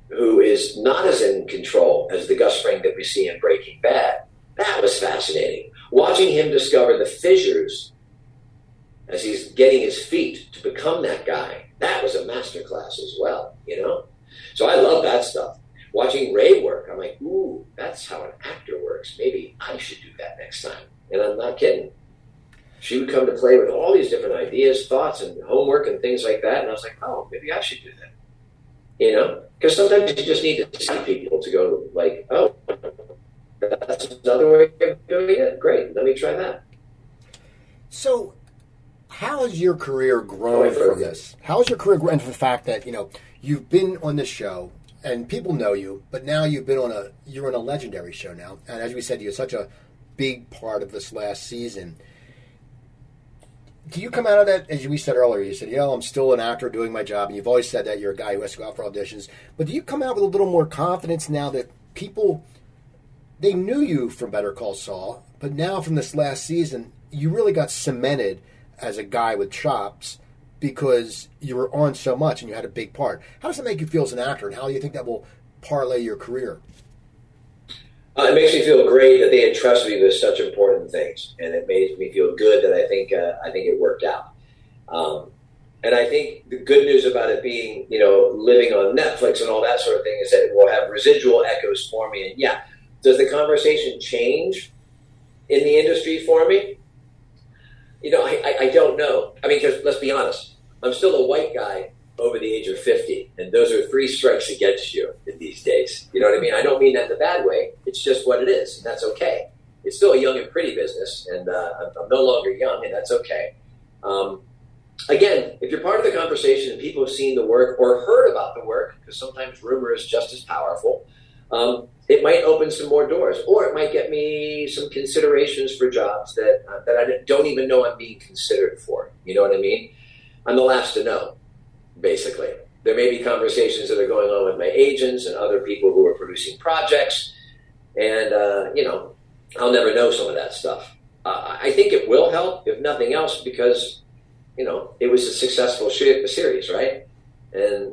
who is not as in control as the Gus Fring that we see in Breaking Bad, that was fascinating. Watching him discover the fissures as he's getting his feet to become that guy, that was a masterclass as well, you know? So I love that stuff. Watching Rhea work, I'm like, ooh, that's how an actor works. Maybe I should do that next time. And I'm not kidding she would come to play with all these different ideas, thoughts, and homework and things like that. And I was like, oh, maybe I should do that. You know, because sometimes you just need to see people to go like, oh, that's another way of doing it. Great, let me try that. So, how has your career grown from this? How has your career grown from the fact that you know you've been on this show and people know you, but now you've been on a you're on a legendary show now, and as we said, you're such a big part of this last season do you come out of that as we said earlier? You said, "Yeah, I'm still an actor doing my job," and you've always said that you're a guy who has to go out for auditions. But do you come out with a little more confidence now that people they knew you from Better Call Saul, but now from this last season, you really got cemented as a guy with chops because you were on so much and you had a big part. How does it make you feel as an actor, and how do you think that will parlay your career? Uh, it makes me feel great that they entrusted me with such important things, and it made me feel good that I think uh, I think it worked out. Um, and I think the good news about it being, you know, living on Netflix and all that sort of thing is that it will have residual echoes for me. And yeah, does the conversation change in the industry for me? You know, I, I, don't know. I mean, because let's be honest, I'm still a white guy over the age of 50. And those are three strikes against you in these days. You know what I mean? I don't mean that in a bad way. It's just what it is, and that's okay. It's still a young and pretty business, and uh, I'm, I'm, no longer young, and that's okay. Um, again, if you're part of the conversation and people have seen the work or heard about the work, because sometimes rumor is just as powerful, um, it might open some more doors, or it might get me some considerations for jobs that uh, that I don't even know I'm being considered for. You know what I mean? I'm the last to know basically. there may be conversations that are going on with my agents and other people who are producing projects. And, uh, you know, I'll never know some of that stuff. Uh, I think it will help, if nothing else, because, you know, it was a successful series, right? And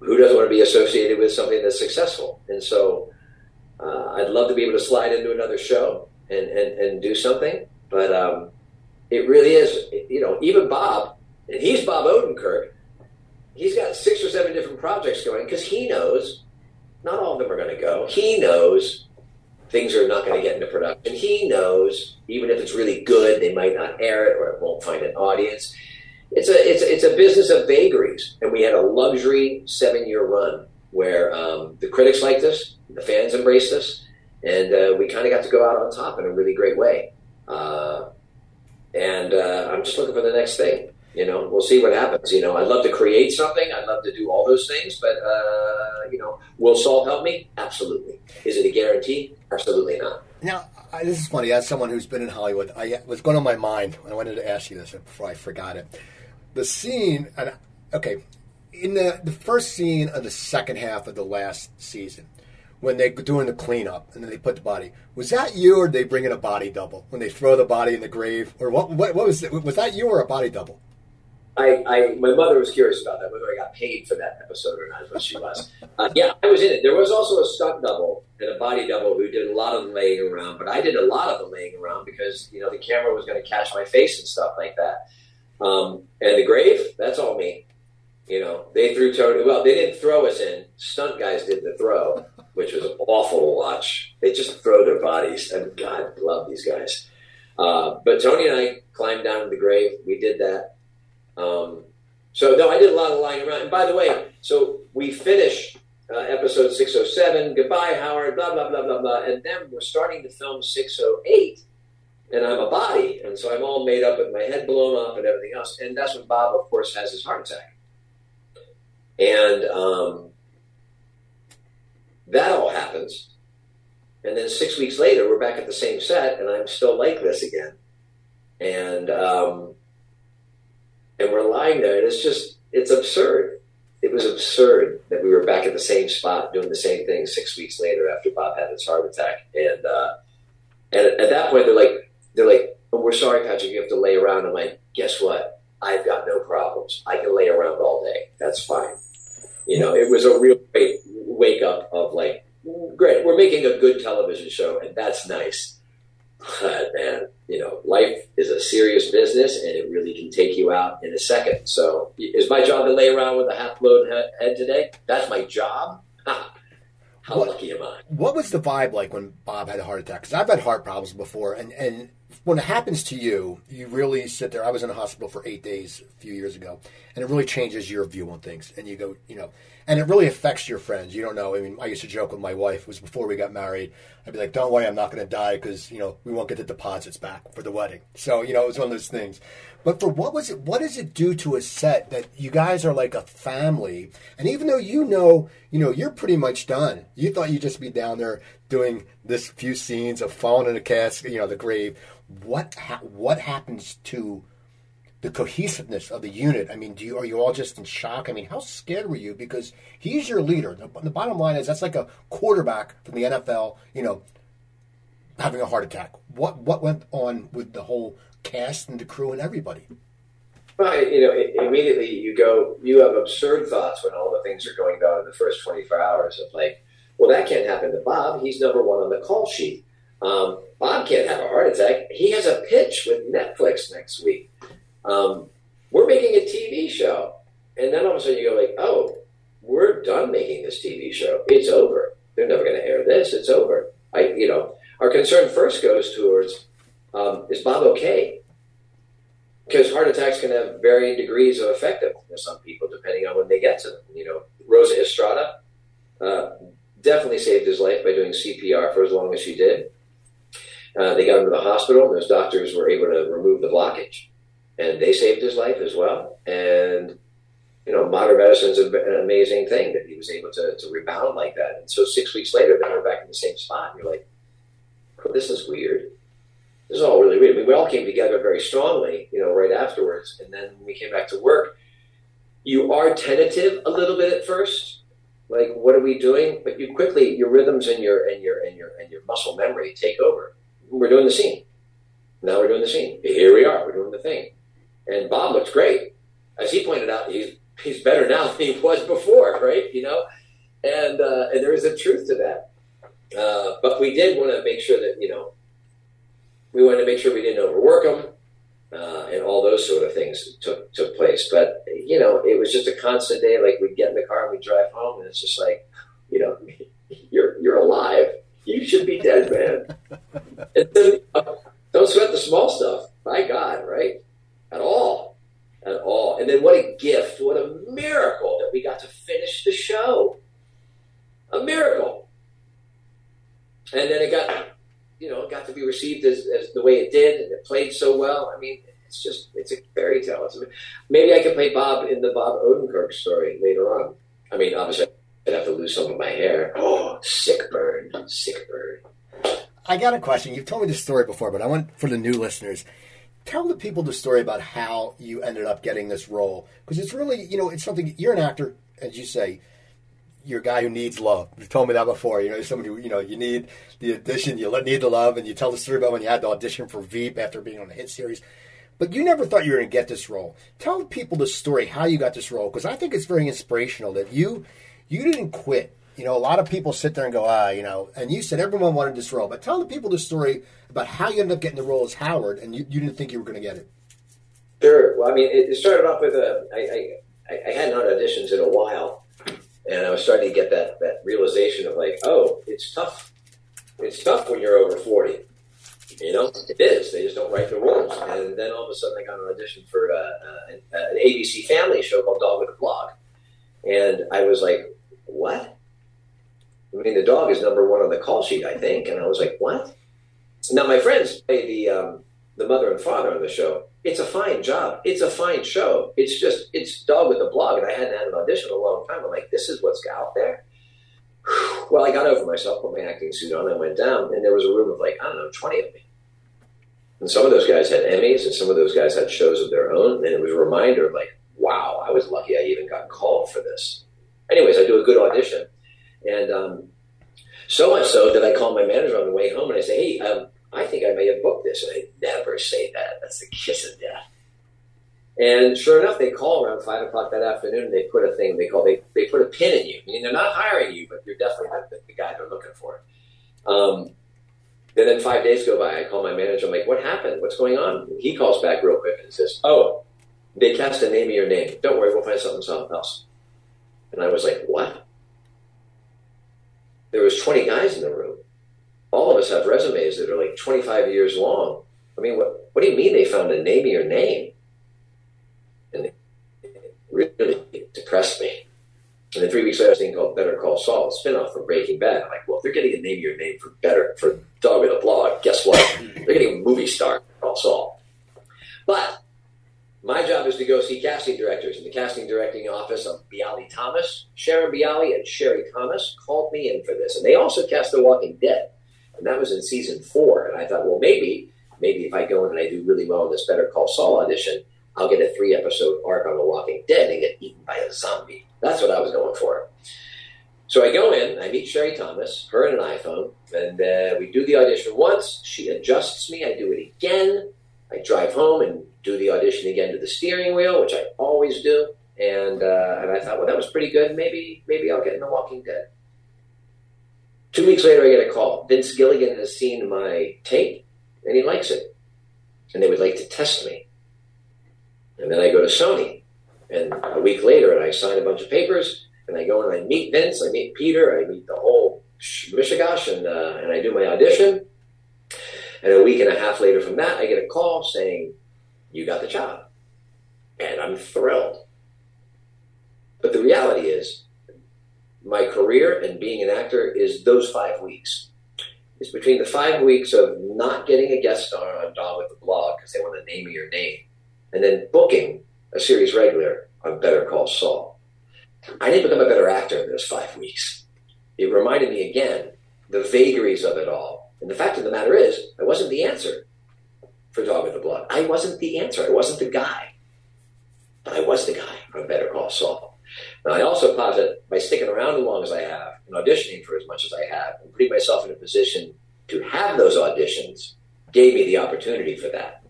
who doesn't want to be associated with something that's successful? And so uh, I'd love to be able to slide into another show and, and, and do something. But um, it really is, you know, even Bob, and he's Bob Odenkirk, he's got six or seven different projects going because he knows not all of them are going to go. He knows things are not going to get into production. He knows even if it's really good, they might not air it or it won't find an audience. It's a it's a, it's a business of vagaries, and we had a luxury seven year run where um, the critics liked us, the fans embraced us, and uh, we kind of got to go out on top in a really great way. Uh, and uh, I'm just looking for the next thing. You know, we'll see what happens. You know, I'd love to create something. I'd love to do all those things, but uh, you know, will Saul help me? Absolutely. Is it a guarantee? Absolutely not. Now, I, this is funny. As someone who's been in Hollywood, I was going on my mind, I wanted to ask you this before I forgot it. The scene, and okay, in the the first scene of the second half of the last season, when they're doing the cleanup and then they put the body. Was that you, or they bring in a body double when they throw the body in the grave, or what? What, what was it? Was that you or a body double? I, I, my mother was curious about that, whether I got paid for that episode or not, but she was. Uh, yeah, I was in it. There was also a stunt double and a body double who did a lot of laying around, but I did a lot of the laying around because, you know, the camera was going to catch my face and stuff like that. Um, and the grave, that's all me. You know, they threw Tony, well, they didn't throw us in. Stunt guys did the throw, which was awful to watch. They just throw their bodies. And God, love these guys. Uh, but Tony and I climbed down to the grave. We did that um, so no, I did a lot of lying around. And by the way, so we finish uh, episode 607. Goodbye, Howard. Blah blah blah blah blah. And then we're starting to film 608, and I'm a body, and so I'm all made up with my head blown off and everything else. And that's when Bob, of course, has his heart attack. And um, that all happens. And then six weeks later, we're back at the same set, and I'm still like this again. And um, and we're lying there, and it's just it's absurd. It was absurd that we were back at the same spot doing the same thing six weeks later after Bob had his heart attack, and uh, and at that point they're like they're like, oh, "We're sorry, Patrick, you have to lay around." I'm like, "Guess what? I've got no problems. I can lay around all day. That's fine." You know, it was a real great wake up of like, great, we're making a good television show, and that's nice but man, you know, life is a serious business and it really can take you out in a second. So, is my job to lay around with a half blown head today? That's my job. How what, lucky am I? What was the vibe like when Bob had a heart attack? Because I've had heart problems before, and and when it happens to you, you really sit there. I was in a hospital for eight days a few years ago, and it really changes your view on things. And you go, you know, and it really affects your friends. You don't know. I mean, I used to joke with my wife. Was before we got married. I'd be like, "Don't worry, I'm not going to die because you know we won't get the deposits back for the wedding." So you know, it was one of those things. But for what was it? What does it do to a set that you guys are like a family? And even though you know, you know, you're pretty much done. You thought you'd just be down there doing this few scenes of falling in a casket, you know, the grave. What ha- what happens to the cohesiveness of the unit? I mean, do you are you all just in shock? I mean, how scared were you? Because he's your leader. The, the bottom line is that's like a quarterback from the NFL. You know, having a heart attack. What what went on with the whole cast and the crew and everybody? Well, you know, immediately you go, you have absurd thoughts when all the things are going down in the first 24 hours of like, well, that can't happen to Bob. He's number one on the call sheet. Um, Bob can't have a heart attack. He has a pitch with Netflix next week. Um, we're making a TV show. And then all of a sudden you go like, oh, we're done making this TV show. It's over. They're never going to air this. It's over. I, you know, our concern first goes towards um, is Bob okay? Because heart attacks can have varying degrees of effectiveness on people depending on when they get to them. You know, Rosa Estrada uh, definitely saved his life by doing CPR for as long as she did. Uh, they got him to the hospital, and those doctors were able to remove the blockage, and they saved his life as well. And you know, modern medicine's an amazing thing that he was able to, to rebound like that. And so six weeks later, they were back in the same spot. And you're like, oh, this is weird this is all really weird. I mean, we all came together very strongly, you know, right afterwards. And then when we came back to work, you are tentative a little bit at first. Like, what are we doing? But you quickly, your rhythms and your and your and your and your muscle memory take over. We're doing the scene. Now we're doing the scene. Here we are. We're doing the thing. And Bob looks great. As he pointed out, he's he's better now than he was before, right? You know, and uh, and there is a truth to that. Uh, but we did want to make sure that you know we wanted to make sure we didn't overwork them, uh, and all those sort of things took took place. But you know, it was just a constant day. Like we'd get in the car and we'd drive home, and it's just like, you know, [laughs] you're you're alive. You should be dead, man. [laughs] then, uh, don't sweat the small stuff. My God, right? At all, at all. And then what a gift! What a miracle that we got to finish the show. A miracle. And then it got you know, got to be received as, as the way it did, and it played so well. I mean, it's just it's a fairy tale. It's, maybe I could play Bob in the Bob Odenkirk story later on. I mean, obviously, I'd have to lose some of my hair. Oh, sick burn, sick burn. I got a question. You've told me this story before, but I want for the new listeners. Tell the people the story about how you ended up getting this role because it's really, you know, it's something. You're an actor, as you say you're a guy who needs love. You've told me that before. You know, somebody who, you know, you need the audition, you need the love, and you tell the story about when you had to audition for Veep after being on a hit series. But you never thought you were going to get this role. Tell people the story, how you got this role, because I think it's very inspirational that you you didn't quit. You know, a lot of people sit there and go, ah, you know, and you said everyone wanted this role. But tell the people the story about how you ended up getting the role as Howard, and you, you didn't think you were going to get it. Sure. Well, I mean, it started off with a. I, I, I hadn't had auditions in a while, and I was starting to get that that realization of like, oh, it's tough. It's tough when you're over forty. You know, it is. They just don't write the rules. And then all of a sudden, I got an audition for uh, uh, an, uh, ABC family show called Dog with a Blog, and I was like, what? I mean, the dog is number one on the call sheet, I think. And I was like, what? Now, my friends play the um, the mother and father on the show, it's a fine job. It's a fine show. It's just, it's dog with a blog. And I hadn't had an audition in a long time. I'm like, this is what's out there. [sighs] Well, I got over myself, put my acting suit on, and went down, and there was a room of like, I don't know, 20 of me. And some of those guys had Emmys, and some of those guys had shows of their own. And it was a reminder of like, wow, I was lucky I even got called for this. Anyways, I do a good audition. And um, so much so that I call my manager on the way home and I say, hey, um, I think I may have booked this. And I never say that. That's the kiss of death. And sure enough, they call around five o'clock that afternoon. They put a thing they call they they put a pin in you. I mean, they're not hiring you, but you're definitely the, the guy they're looking for. Um, and then five days go by. I call my manager. I'm like, "What happened? What's going on?" He calls back real quick and says, "Oh, they cast a name of your name. Don't worry, we'll find something, something else." And I was like, "What?" There was 20 guys in the room all of us have resumes that are like 25 years long. I mean, what, what do you mean they found a name of your name? And it really depressed me. And then three weeks later, a thing called Better Call Saul, a spinoff from Breaking Bad. I'm like, well, if they're getting a name of your name for Better, for Dog with a Blog, guess what? Hmm. they're getting a movie star called Saul. But my job is to go see casting directors. In the casting directing office of Bialy Thomas, Sharon Bialy and Sherry Thomas called me in for this. And they also cast The Walking Dead. And that was in season four. And I thought, well, maybe, maybe if I go in and I do really well in this Better Call Saul audition, I'll get a three episode arc on The Walking Dead and get eaten by a zombie. That's what I was going for. So I go in, I meet Sherry Thomas, her and an iPhone, and uh, we do the audition once. She adjusts me, I do it again. I drive home and do the audition again to the steering wheel, which I always do. And uh, and I thought, well, that was pretty good. Maybe maybe I'll get in The Walking Dead. Two weeks later, I get a call. Vince Gilligan has seen my tape and he likes it. And they would like to test me. And then I go to Sony. And a week later, and I sign a bunch of papers. And I go and I meet Vince, I meet Peter, I meet the whole Mishigash, and, uh, and I do my audition. And a week and a half later from that, I get a call saying, You got the job. And I'm thrilled. But the reality is, my career and being an actor is those five weeks. It's between the five weeks of not getting a guest star on Dog with the Blog because they want to name of your name, and then booking a series regular on Better Call Saul. I didn't become a better actor in those five weeks. It reminded me again the vagaries of it all. And the fact of the matter is, I wasn't the answer for Dog with the Blog. I wasn't the answer. I wasn't the guy. But I was the guy. from Better Call Saul. Now, I also posit by sticking around as long as I have and auditioning for as much as I have and putting myself in a position to have those auditions gave me the opportunity for that.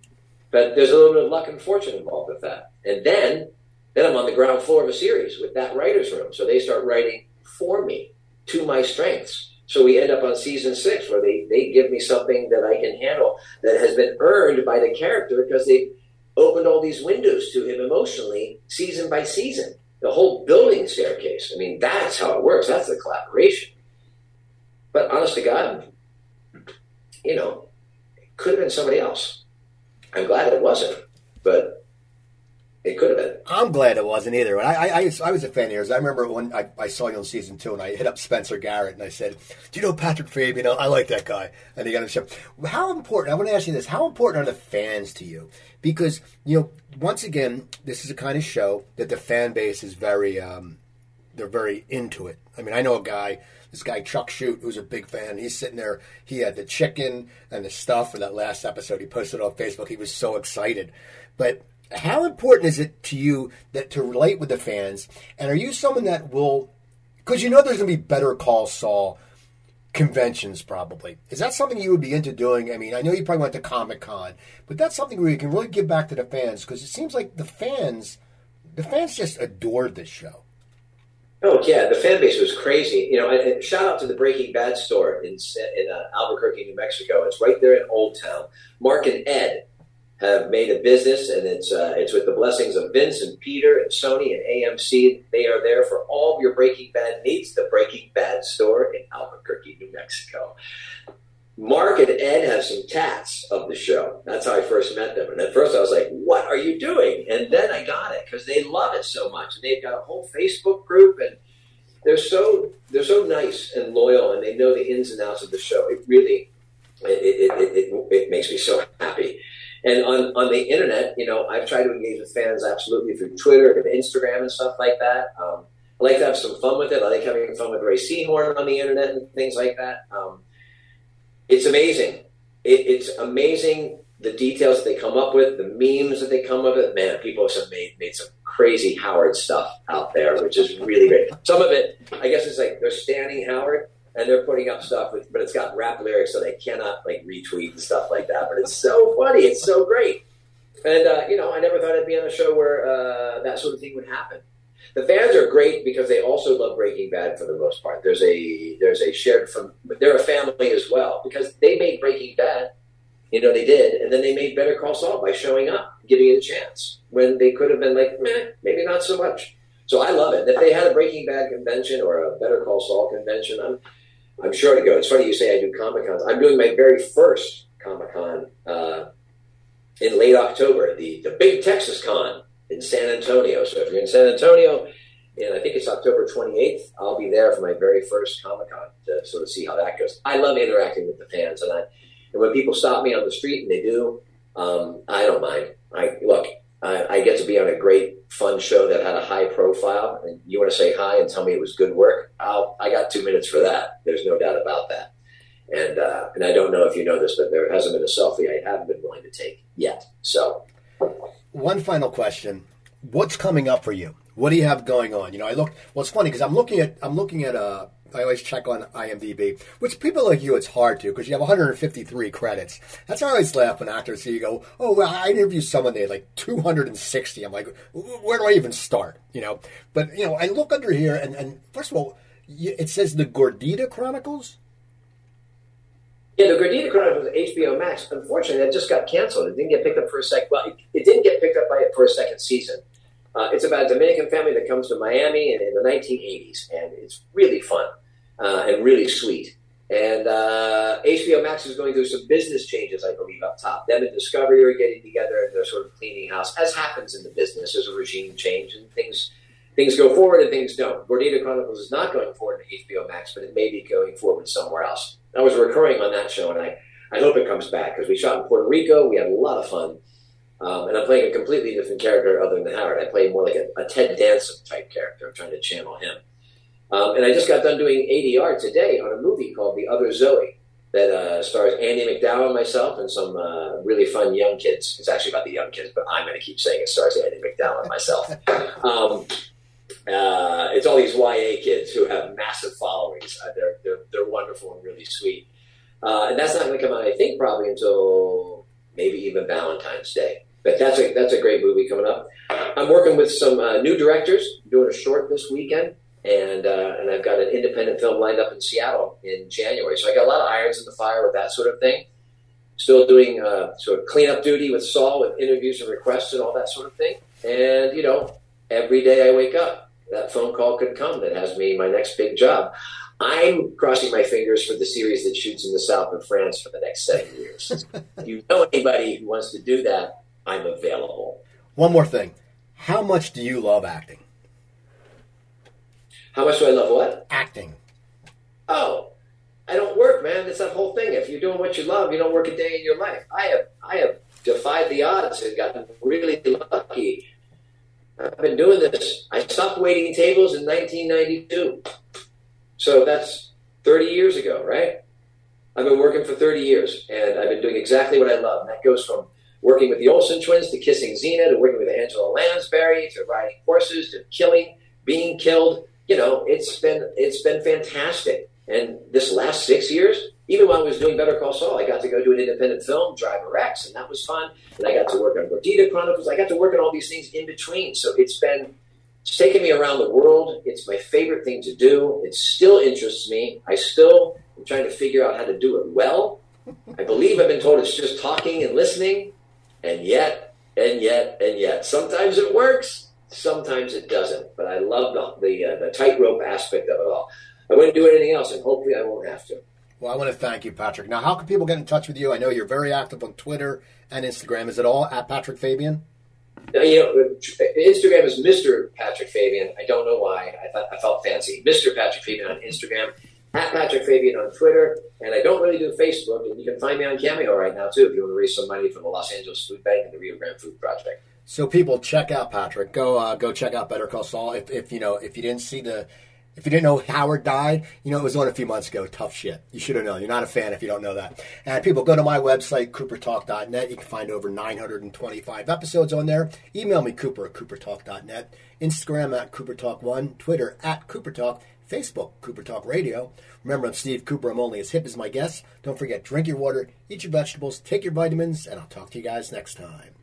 But there's a little bit of luck and fortune involved with that. And then, then I'm on the ground floor of a series with that writer's room. So they start writing for me to my strengths. So we end up on season six where they, they give me something that I can handle that has been earned by the character because they opened all these windows to him emotionally season by season. The whole building staircase. I mean, that's how it works. That's the collaboration. But honest to God, you know, it could have been somebody else. I'm glad it wasn't, but it could have been. I'm glad it wasn't either. I, I, I, was a fan of yours. I remember when I, I saw you on season two, and I hit up Spencer Garrett, and I said, "Do you know Patrick Fabian? I like that guy." And he got show. How important? I want to ask you this: How important are the fans to you? Because you know, once again, this is a kind of show that the fan base is very, um, they're very into it. I mean, I know a guy this guy Chuck Shoot, who's a big fan, he's sitting there. He had the chicken and the stuff for that last episode. He posted it on Facebook. He was so excited. But how important is it to you that to relate with the fans? And are you someone that will? Because you know there's going to be Better Call Saul conventions probably. Is that something you would be into doing? I mean, I know you probably went to Comic Con, but that's something where you can really give back to the fans because it seems like the fans, the fans just adored this show. Oh yeah, the fan base was crazy. You know, and, shout out to the Breaking Bad store in in uh, Albuquerque, New Mexico. It's right there in Old Town. Mark and Ed have made a business, and it's uh, it's with the blessings of Vince and Peter and Sony and AMC. They are there for all of your Breaking Bad needs. The Breaking Bad store in Albuquerque, New Mexico. Mark and Ed have some tats of the show. That's how I first met them. And at first I was like, what are you doing? And then I got it because they love it so much. And they've got a whole Facebook group and they're so they're so nice and loyal and they know the ins and outs of the show. It really it, it, it, it, makes me so happy. And on, on the internet, you know, I've tried to engage with fans absolutely through Twitter and Instagram and stuff like that. Um, I like to have some fun with it. I like having fun with Rhea Seehorn on the internet and things like that. Um, it's amazing. It, it's amazing the details that they come up with, the memes that they come up with. Man, people have made made some crazy Howard stuff out there, which is really great. Some of it, I guess, it's like they're standing Howard and they're putting up stuff with, but it's got rap lyrics, so they cannot like retweet and stuff like that. But it's so funny, it's so great. And uh, you know, I never thought I'd be on a show where uh, that sort of thing would happen. The fans are great because they also love Breaking Bad for the most part. There's a there's a shared from they're a family as well because they made Breaking Bad, you know they did, and then they made Better Call Saul by showing up, giving it a chance when they could have been like, meh, maybe not so much. So I love it. If they had a Breaking Bad convention or a Better Call Saul convention, I'm I'm sure to go. It's funny you say I do Comic Cons. I'm doing my very first Comic Con uh, in late October, the the big Texas Con in San Antonio. So if you're in San Antonio, and I think it's October 28th, I'll be there for my very first Comic Con to sort of see how that goes. I love interacting with the fans, and I and when people stop me on the street, and they do, um, I don't mind. I look, I, I, get to be on a great, fun show that had a high profile, and you want to say hi and tell me it was good work. I'll, I got two minutes for that. There's no doubt about that. And uh, and I don't know if you know this, but there hasn't been a selfie I haven't been willing to take yet. So one final question: What's coming up for you? What do you have going on? You know, I look. Well, it's funny because I'm looking at I'm looking at uh I always check on IMDb, which people like you, it's hard to because you have 153 credits. That's how I always laugh when actors see you go, "Oh, well, I interviewed someone they had like 260." I'm like, "Where do I even start?" You know. But you know, I look under here, and, and first of all, it says the Gordita Chronicles. Yeah, the Gordita Chronicles HBO Max. Unfortunately, that just got canceled. It didn't get picked up for a second. Well, it, didn't get picked up by it for a second season. Uh, it's about a Dominican family that comes to Miami in, in the 1980s, and it's really fun uh, and really sweet. And uh, HBO Max is going through some business changes, I believe, up top. Them and Discovery are getting together and they're sort of cleaning house, as happens in the business. There's a regime change and things things go forward and things don't. Gordita Chronicles is not going forward to HBO Max, but it may be going forward somewhere else. I was recurring on that show, and I, I hope it comes back because we shot in Puerto Rico. We had a lot of fun. Um, and I'm playing a completely different character other than Howard. I play more like a, a Ted Danson type character. I'm trying to channel him. Um, and I just got done doing ADR today on a movie called The Other Zoe that uh, stars Andie MacDowell and myself and some uh, really fun young kids. It's actually about the young kids, but I'm going to keep saying it stars Andie MacDowell and myself. [laughs] um, uh, it's all these YA kids who have massive followings. Uh, they're, they're, they're wonderful and really sweet. Uh, and that's not going to come out, I think, probably until maybe even Valentine's Day. But that's a that's a great movie coming up. I'm working with some uh, new directors, doing a short this weekend, and uh, and I've got an independent film lined up in Seattle in January. So I got a lot of irons in the fire with that sort of thing. Still doing uh, sort of cleanup duty with Saul, with interviews and requests and all that sort of thing. And you know, every day I wake up, that phone call could come that has me my next big job. I'm crossing my fingers for the series that shoots in the south of France for the next seven years. if [laughs] you know anybody who wants to do that, I'm available. One more thing. How much do you love acting? How much do I love what? Acting. Oh, I don't work, man. That's that whole thing. If you're doing what you love, you don't work a day in your life. I have I have defied the odds and gotten really lucky. I've been doing this. I stopped waiting tables in 1992. So that's 30 years ago, right? I've been working for 30 years and I've been doing exactly what I love. And that goes from working with the Olsen twins to kissing Xena to working with Angela Lansbury to riding horses to killing, being killed. You know, it's been it's been fantastic. And this last six years, even while I was doing Better Call Saul, I got to go do an independent film, Driver X, and that was fun. And I got to work on Gordita Chronicles. I got to work on all these things in between. So it's been it's taken me around the world. It's my favorite thing to do. It still interests me. I still am trying to figure out how to do it well. I believe I've been told it's just talking and listening. And yet, and yet, and yet. Sometimes it works, sometimes it doesn't. But I love the, the, uh, the tightrope aspect of it all. I wouldn't do anything else, and hopefully I won't have to. Well, I want to thank you, Patrick. Now, how can people get in touch with you? I know you're very active on Twitter and Instagram. Is it all at Patrick Fabian? Now, you know, Instagram is Mr. Patrick Fabian. I don't know why. I thought I felt fancy. Mr. Patrick Fabian on Instagram at Patrick Fabian on Twitter, and I don't really do Facebook. And you can find me on Cameo right now too if you want to raise some money for the Los Angeles Food Bank and the Rio Grande Food Project. So people check out Patrick. Go uh, go check out Better Call Saul. If, if you know if you didn't see the if you didn't know Howard died, you know it was on a few months ago. Tough shit. You should have known. You're not a fan if you don't know that. And people go to my website coopertalk.net. You can find over 925 episodes on there. Email me Cooper at coopertalk.net. Instagram at coopertalk1. Twitter at coopertalk. Facebook, Cooper Talk Radio. Remember, I'm Steve Cooper. I'm only as hip as my guests. Don't forget, drink your water, eat your vegetables, take your vitamins, and I'll talk to you guys next time.